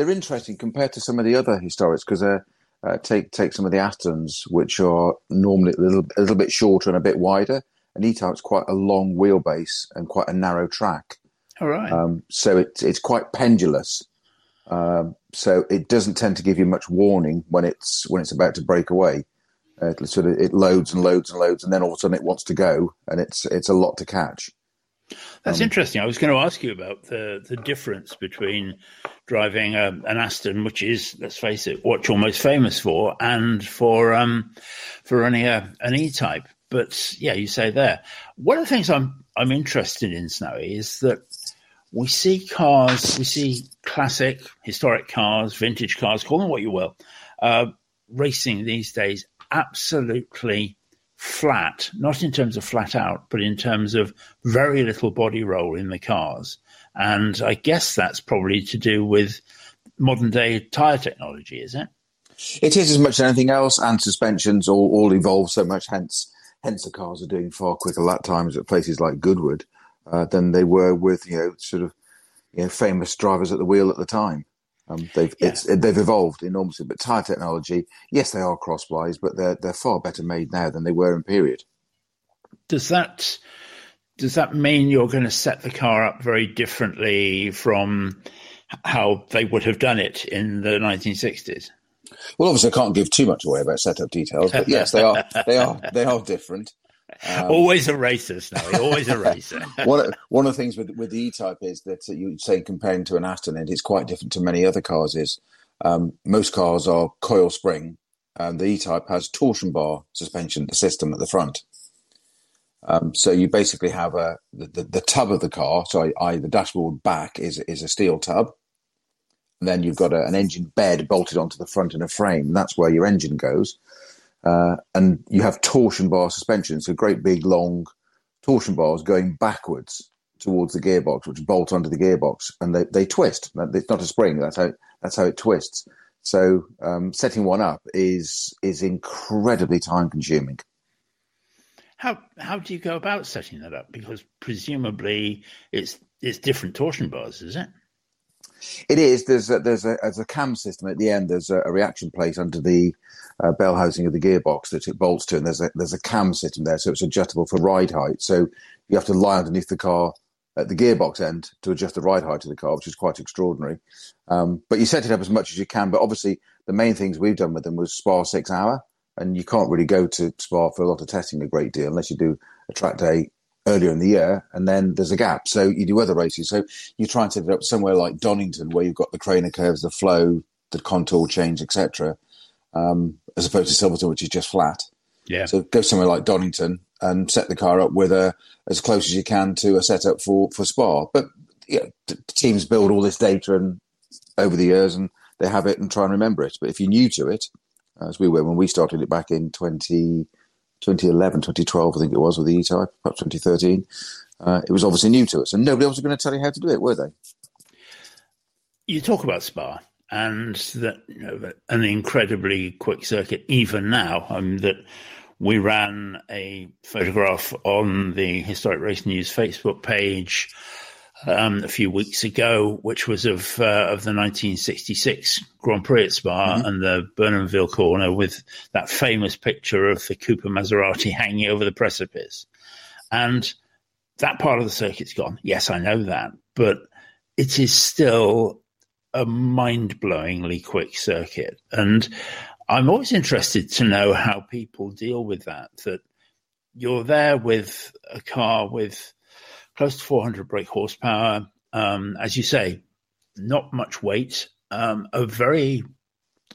they're interesting compared to some of the other historics because they're uh, take take some of the Astons, which are normally a little a little bit shorter and a bit wider. And E-Type's quite a long wheelbase and quite a narrow track. All right. Um, so it's it's quite pendulous. Um, so it doesn't tend to give you much warning when it's when it's about to break away. Uh, it sort of it loads and loads and loads, and then all of a sudden it wants to go, and it's it's a lot to catch. That's um, interesting. I was going to ask you about the, the difference between driving a, um, an Aston, which is, let's face it, what you're most famous for, and for um, for running a, an E-Type. But yeah, you say there. One of the things I'm I'm interested in, Snowy, is that we see cars, we see classic, historic cars, vintage cars, call them what you will, uh, racing these days absolutely flat, not in terms of flat out, but in terms of very little body roll in the cars. And I guess that's probably to do with modern day tyre technology, is it? It is as much as anything else, and suspensions all, all evolved so much. Hence, hence the cars are doing far quicker lap times at places like Goodwood uh, than they were with you know sort of you know, famous drivers at the wheel at the time. Um, they've yeah. they've evolved enormously, but tire technology, yes, they are crosswise, but they're they're far better made now than they were in period. Does that does that mean you're going to set the car up very differently from how they would have done it in the 1960s? Well, obviously, I can't give too much away about setup details, but yes, they are they are they are different. Um, always a racer, Snowy. Always a racer. one, one of the things with with the E-Type is that you say comparing to an Aston, and it's quite different to many other cars. Is um, most cars are coil spring, and the E-Type has torsion bar suspension system at the front. Um, so you basically have a the, the, the, tub of the car. So I, I, the dashboard back is is a steel tub, and then you've got a, an engine bed bolted onto the front in a frame. That's where your engine goes. Uh, and you have torsion bar suspension, so great big long torsion bars going backwards towards the gearbox, which bolt onto the gearbox, and they, they twist. It's not a spring. That's how that's how it twists. So um, setting one up is is incredibly time consuming. How how do you go about setting that up? Because presumably it's it's different torsion bars, is it? It is. There's a, there's a, there's a cam system at the end. There's a, a reaction plate under the uh, bell housing of the gearbox that it bolts to, and there's a there's a cam system there, so it's adjustable for ride height. So you have to lie underneath the car at the gearbox end to adjust the ride height of the car, which is quite extraordinary. Um, but you set it up as much as you can. But obviously, the main things we've done with them was Spa six hour, and you can't really go to Spa for a lot of testing a great deal unless you do a track day earlier in the year, and then there's a gap. So you do other races. So you try and set it up somewhere like Donington, where you've got the Craner curves, the flow, the contour change, etc., um, as opposed to Silverstone, which is just flat. Yeah. So go somewhere like Donington and set the car up with a as close as you can to a setup for for Spa. But yeah, teams build all this data and over the years, and they have it and try and remember it. But if you're new to it, as we were when we started it back in 20, 2011, 2012, I think it was with the E-Type, perhaps 2013. Uh, it was obviously new to us, and nobody else was going to tell you how to do it, were they? You talk about Spa and that you know an incredibly quick circuit even now. Um, that we ran a photograph on the Historic Race News Facebook page um, a few weeks ago, which was of uh, of the 1966 Grand Prix at Spa mm-hmm. and the Burnenville corner with that famous picture of the Cooper Maserati hanging over the precipice. And that part of the circuit's gone. Yes, I know that, but it is still a mind-blowingly quick circuit. And I'm always interested to know how people deal with that. That you're there with a car with close to 400 brake horsepower. Um, as you say, not much weight, um, a very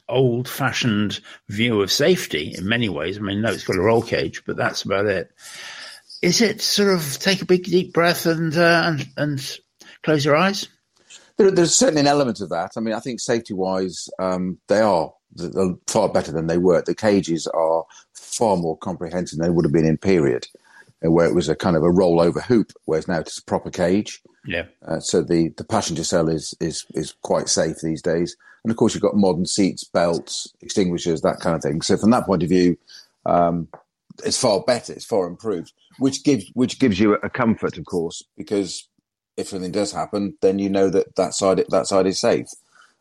old fashioned view of safety in many ways. I mean, no, it's got a roll cage, but that's about it. Is it sort of take a big deep breath and uh, and, and close your eyes? There, there's certainly an element of that. I mean, I think safety wise, um, they are far better than they were. The cages are far more comprehensive than they would have been in period where it was a kind of a rollover hoop, whereas now it's a proper cage. Yeah. Uh, so the, the passenger cell is, is is quite safe these days, and of course you've got modern seats, belts, extinguishers, that kind of thing. So from that point of view, um, it's far better, it's far improved, which gives which gives you a comfort, of course, because if anything does happen, then you know that that side that side is safe.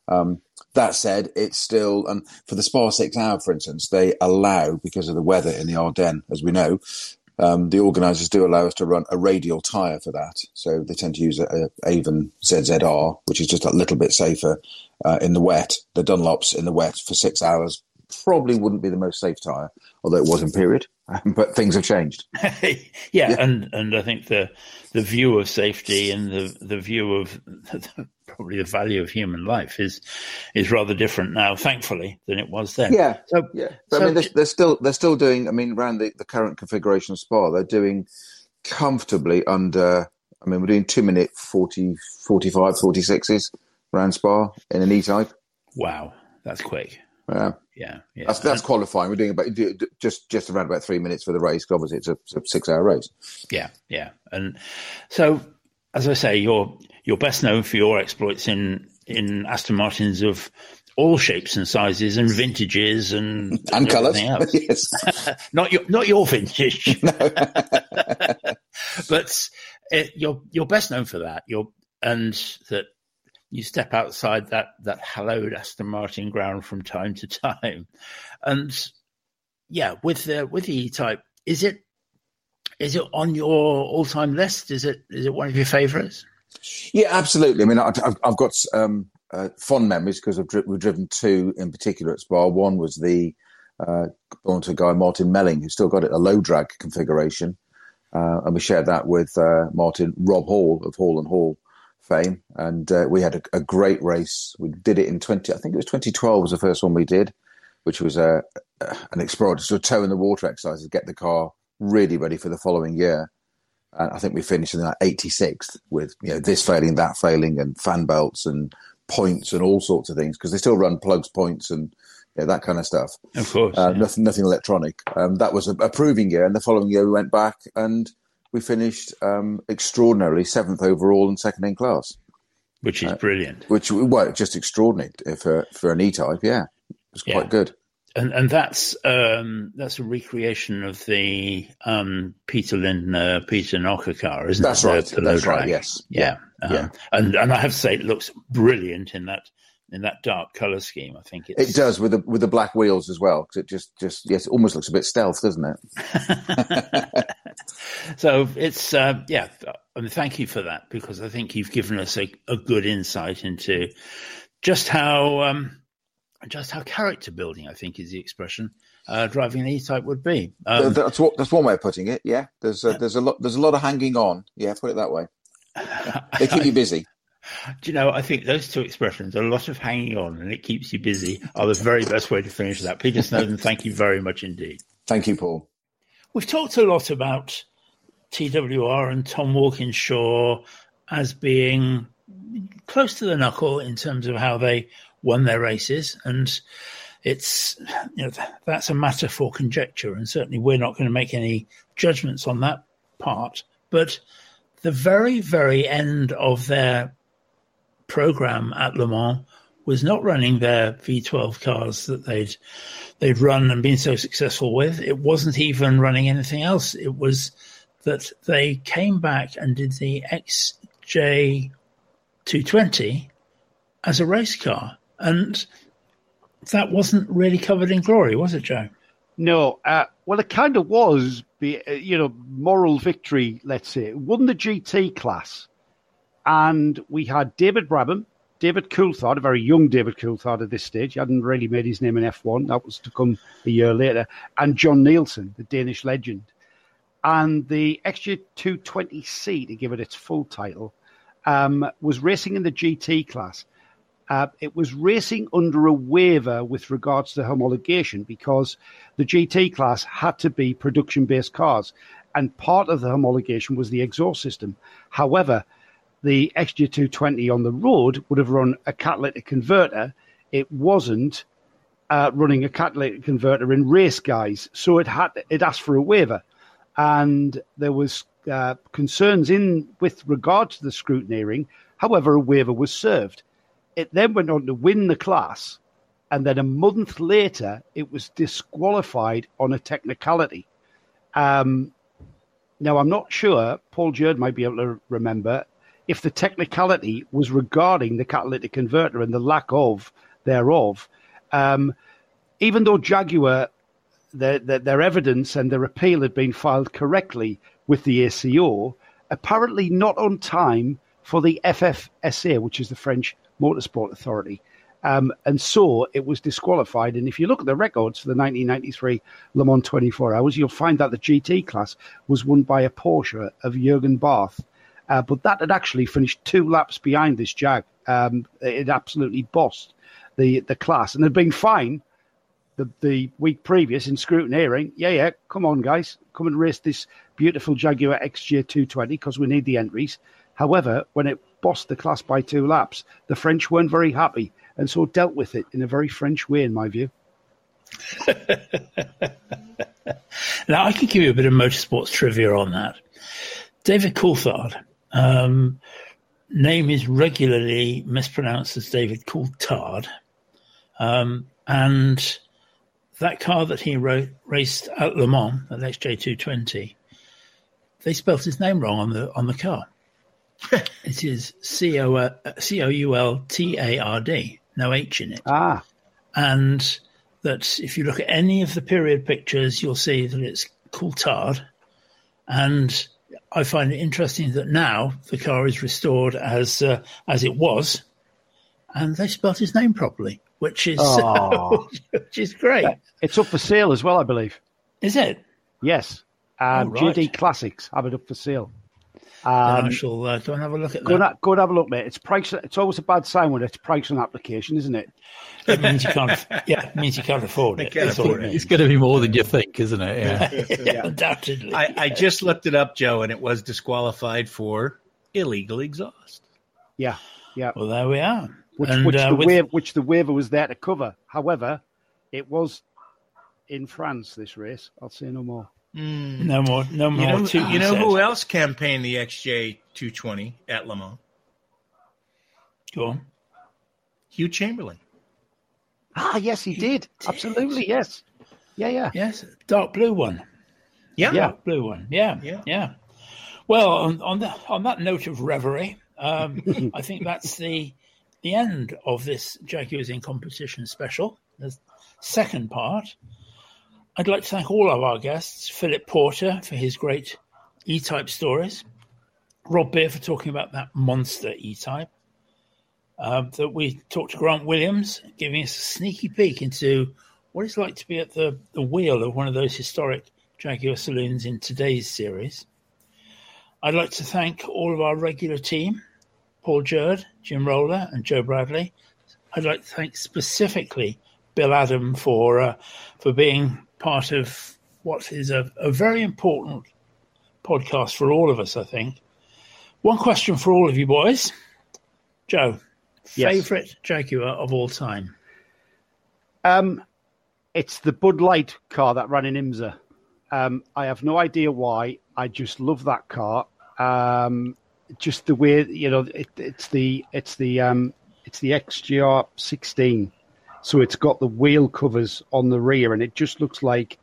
Um, that said, it's still, and for the Spa six hour, for instance, they allow because of the weather in the Ardennes, as we know, um, the organisers do allow us to run a radial tyre for that. So they tend to use a, a Avon ZZR, which is just a little bit safer uh, in the wet. The Dunlops in the wet for six hours probably wouldn't be the most safe tyre, although it was in period. but things have changed. yeah, yeah, and and I think the the view of safety and the the view of probably the value of human life is is rather different now, thankfully, than it was then. Yeah, so, yeah. But so, I mean, they're, they're, still they're still doing. I mean, around the, the current configuration of Spa, they're doing comfortably under. I mean, we're doing two minute 40, 45, 46s around Spa in an E type. Wow, that's quick. Yeah. Yeah, yeah. That's, that's qualifying. We're doing about just just around about three minutes for the race. Obviously, it's a, a six-hour race. Yeah, yeah. And so, as I say, you're you're best known for your exploits in in Aston Martins of all shapes and sizes and vintages and and colours. yes, not your not your vintage, but uh, you're you're best known for that. You're and that you step outside that that hallowed Aston Martin ground from time to time, and yeah, with the with the E Type, is it is it on your all time list? Is it is it one of your favourites? Yeah, absolutely. I mean, I've, I've got um, uh, fond memories because dri- we've driven two in particular at Spa. One was the uh, belonged to a guy Martin Melling who still got it a low drag configuration, uh, and we shared that with uh, Martin Rob Hall of Hall and Hall fame, and uh, we had a, a, great race. We did it in twenty, I think it was twenty twelve was the first one we did, which was a, an exploratory toe in the water exercise to get the car really ready for the following year. And I think we finished in that 86th with you know this failing, that failing, and fan belts and points and all sorts of things because they still run plugs, points, and you know, that kind of stuff. Of course, uh, yeah. nothing, nothing electronic. Um, that was a, a, proving year, and the following year we went back and we finished um, extraordinarily seventh overall and second in class, which is uh, brilliant. Which well, just extraordinary for for an E type. Yeah, it was quite yeah. good and and that's um, that's a recreation of the um, Peter Lindner, Peter Nocker car, isn't that's it? Right. The, the that's right. Yes. Yeah. Um, yeah. And and I have to say, it looks brilliant in that in that dark color scheme. I think it does with the with the black wheels as well. Because it just just yes, it almost looks a bit stealth, doesn't it? so it's uh, yeah. I mean, thank you for that because I think you've given us a, a good insight into just how um, just how character building, I think, is the expression uh, driving an E-type would be. Um, that's what that's one way of putting it. Yeah, there's a, there's a lot there's a lot of hanging on. Yeah, put it that way. They keep you busy. Do you know? I think those two expressions, a lot of hanging on and it keeps you busy, are the very best way to finish that. Peter Snowden, thank you very much indeed. Thank you, Paul. We've talked a lot about TWR and Tom Walkinshaw as being close to the knuckle in terms of how they won their races, and it's you know that's a matter for conjecture, and certainly we're not going to make any judgments on that part. But the very very end of their program at Le Mans was not running their V12 cars that they'd they'd run and been so successful with. It wasn't even running anything else. It was that they came back and did the XJ 220 as a race car. And that wasn't really covered in glory, was it, Joe? No. Uh, well, it kind of was, uh, you know, moral victory, let's say. It won the GT class. And we had David Brabham, David Coulthard, a very young David Coulthard at this stage. He hadn't really made his name in F1. That was to come a year later. And John Nielsen, the Danish legend. And the XJ220C, to give it its full title, um, was racing in the GT class. Uh, it was racing under a waiver with regards to homologation because the GT class had to be production based cars. And part of the homologation was the exhaust system. However, the XJ220 on the road would have run a catalytic converter. It wasn't uh, running a catalytic converter in race guys, so it had it asked for a waiver, and there was uh, concerns in with regard to the scrutineering. However, a waiver was served. It then went on to win the class, and then a month later, it was disqualified on a technicality. Um, now, I'm not sure, Paul Jurd might be able to remember, if the technicality was regarding the catalytic converter and the lack of thereof. Um, even though Jaguar, their, their, their, evidence and their appeal had been filed correctly with the ACO, apparently not on time for the FFSA, which is the French Motorsport Authority. Um, and so it was disqualified. And if you look at the records for the 1993 Le Mans 24 Hours, you'll find that the GT class was won by a Porsche of Jurgen Barth. Uh, but that had actually finished two laps behind this Jag. Um, it absolutely bossed the, the class and had been fine the, the week previous in scrutineering. Yeah, yeah, come on, guys, come and race this beautiful Jaguar XJ220 because we need the entries. However, when it bossed the class by two laps, the French weren't very happy and so dealt with it in a very French way, in my view. now, I can give you a bit of motorsports trivia on that. David Coulthard, um, name is regularly mispronounced as David Coulthard. Um, and that car that he raced at Le Mans, at XJ220, they spelt his name wrong on the on the car. It is C O C O U L T A R D, no H in it. Ah. And that if you look at any of the period pictures, you'll see that it's Coulthard. And I find it interesting that now the car is restored as uh, as it was, and they spelled his name properly, which is Oh. which is great. It's up for sale as well, I believe. Is it? Yes. Um, Oh, right. JD Classics have it up for sale. Then I Um, shall uh, go and have a look at go, and, go and have a look, mate. It's price. It's always a bad sign when it's price on application, isn't it? It means you can't. Yeah, it means you can't afford it. can't afford it. means. It's going to be more than you think, isn't it? Yeah. Yeah, undoubtedly. I, I just looked it up, Joe, and it was disqualified for illegal exhaust. Yeah, yeah. well, there we are. Which, And, which uh, the with- waiver, which the waiver was there to cover. However, it was in France. This race, I'll say no more. No more. No more. You know, to be you know said. who else campaigned the XJ 220 at Le Mans? Go on. Hugh Chamberlain. Ah, yes, he did. Absolutely, yes. Yeah, yeah. Yes, dark blue one. Yeah. Yeah. Blue one. Yeah, Yeah. yeah. Well, on on, the, on that note of reverie, um, I think that's the the end of this Jaguars in competition special. The second part. I'd like to thank all of our guests: Philip Porter for his great E-type stories, Rob Beere for talking about that monster E-type. Um, that we talked to Grant Williams, giving us a sneaky peek into what it's like to be at the, the wheel of one of those historic Jaguar saloons in today's series. I'd like to thank all of our regular team, Paul Jurd, Jim Roller, and Joe Bradley. I'd like to thank specifically Bill Adam for uh, for being part of what is a, a very important podcast for all of us, I think. One question for all of you boys. Joe, Yes. favorite Jaguar of all time? Um, it's the Bud Light car that ran in IMSA. Um, I have no idea why. I just love that car. Um, just the way you know it, it's the it's the um, it's the XJR 16. So it's got the wheel covers on the rear, and it just looks like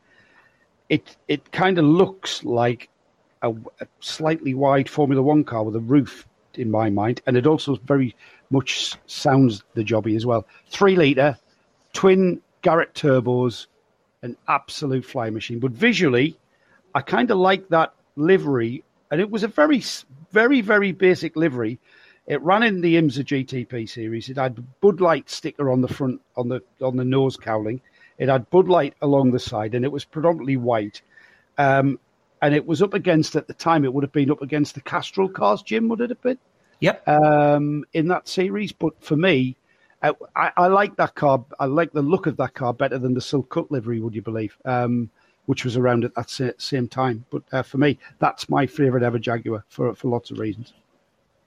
it. It kind of looks like a, a slightly wide Formula One car with a roof, in my mind, and it also very much sounds the jobby as well. Three liter, twin Garrett turbos, an absolute fly machine. But visually, I kind of like that livery, and it was a very, very, very basic livery. It ran in the IMSA GTP series. It had Bud Light sticker on the front, on the on the nose cowling. It had Bud Light along the side, and it was predominantly white. Um, and it was up against at the time. It would have been up against the Castrol cars. Jim, would it have been? Yep. um, in that series. But for me, I, I, like that car. I like the look of that car better than the Silk Cut livery. Would you believe? Um, which was around at that same time. But uh, for me, that's my favourite ever Jaguar for for lots of reasons.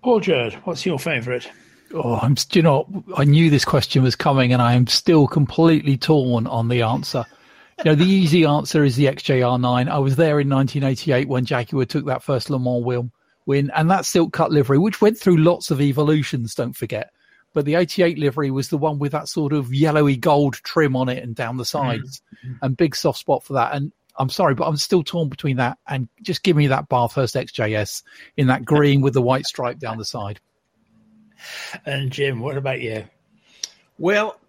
Paul Jurd, what's your favourite? Oh, I'm. Do you know? I knew this question was coming, and I am still completely torn on the answer. You know, the easy answer is the XJR9. I was there in 1988 when Jaguar took that first Le Mans win, win, and that silk cut livery, which went through lots of evolutions. Don't forget, but the 88 livery was the one with that sort of yellowy gold trim on it and down the sides, mm. and big soft spot for that. And I'm sorry, but I'm still torn between that and just give me that Bathurst XJS in that green with the white stripe down the side. And Jim, what about you? Well,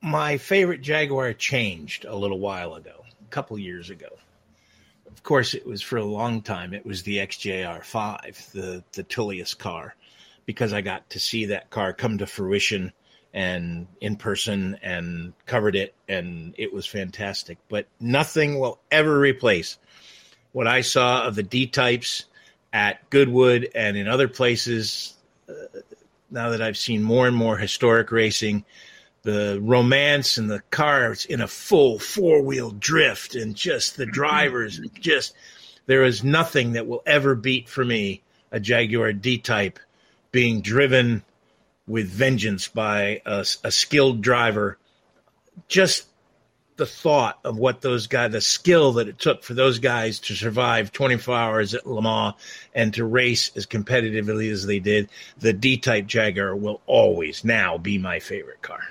my favorite Jaguar changed a little while ago, a couple years ago. Of course, it was for a long time. It was the XJR5, the the Tullius car, because I got to see that car come to fruition and in person and covered it, and it was fantastic. But nothing will ever replace what I saw of the D types at Goodwood and in other places. Uh, now that I've seen more and more historic racing, the romance and the cars in a full four wheel drift and just the drivers, just there is nothing that will ever beat for me a Jaguar D type being driven with vengeance by a, a skilled driver. Just the thought of what those guys, the skill that it took for those guys to survive 24 hours at Le Mans and to race as competitively as they did, the D type Jaguar will always now be my favorite car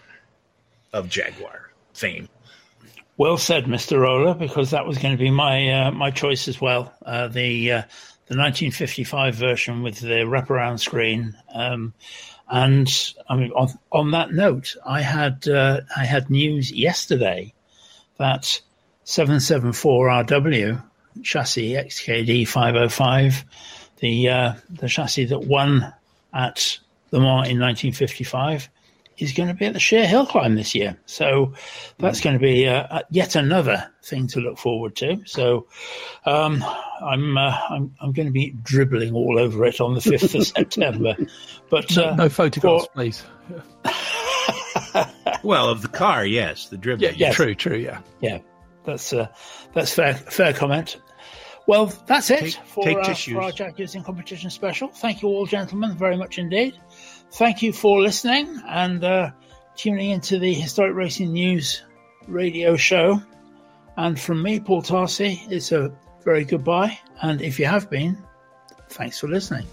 of Jaguar fame. Well said, Mr. Roller, because that was going to be my uh, my choice as well. Uh, the uh, the 1955 version with the wraparound screen. Um, and I mean, on, on that note, I had uh, I had news yesterday that 774RW chassis XKD 505, the uh, the chassis that won at Le Mans in 1955, is going to be at the Sheer Hill climb this year. So that's going to be uh, yet another thing to look forward to. So um, I'm, uh, I'm I'm going to be dribbling all over it on the 5th of September. But no, no photographs, for... please. well, of the car, yes, the dribbling. Yeah, yes. true, true, yeah, yeah. That's uh, that's fair fair comment. Well, that's it take, for, take uh, for our Jaguars in Competition special. Thank you all, gentlemen, very much indeed. Thank you for listening and uh, tuning into the Historic Racing News radio show. And from me, Paul Tarsi, it's a very goodbye. And if you have been, thanks for listening.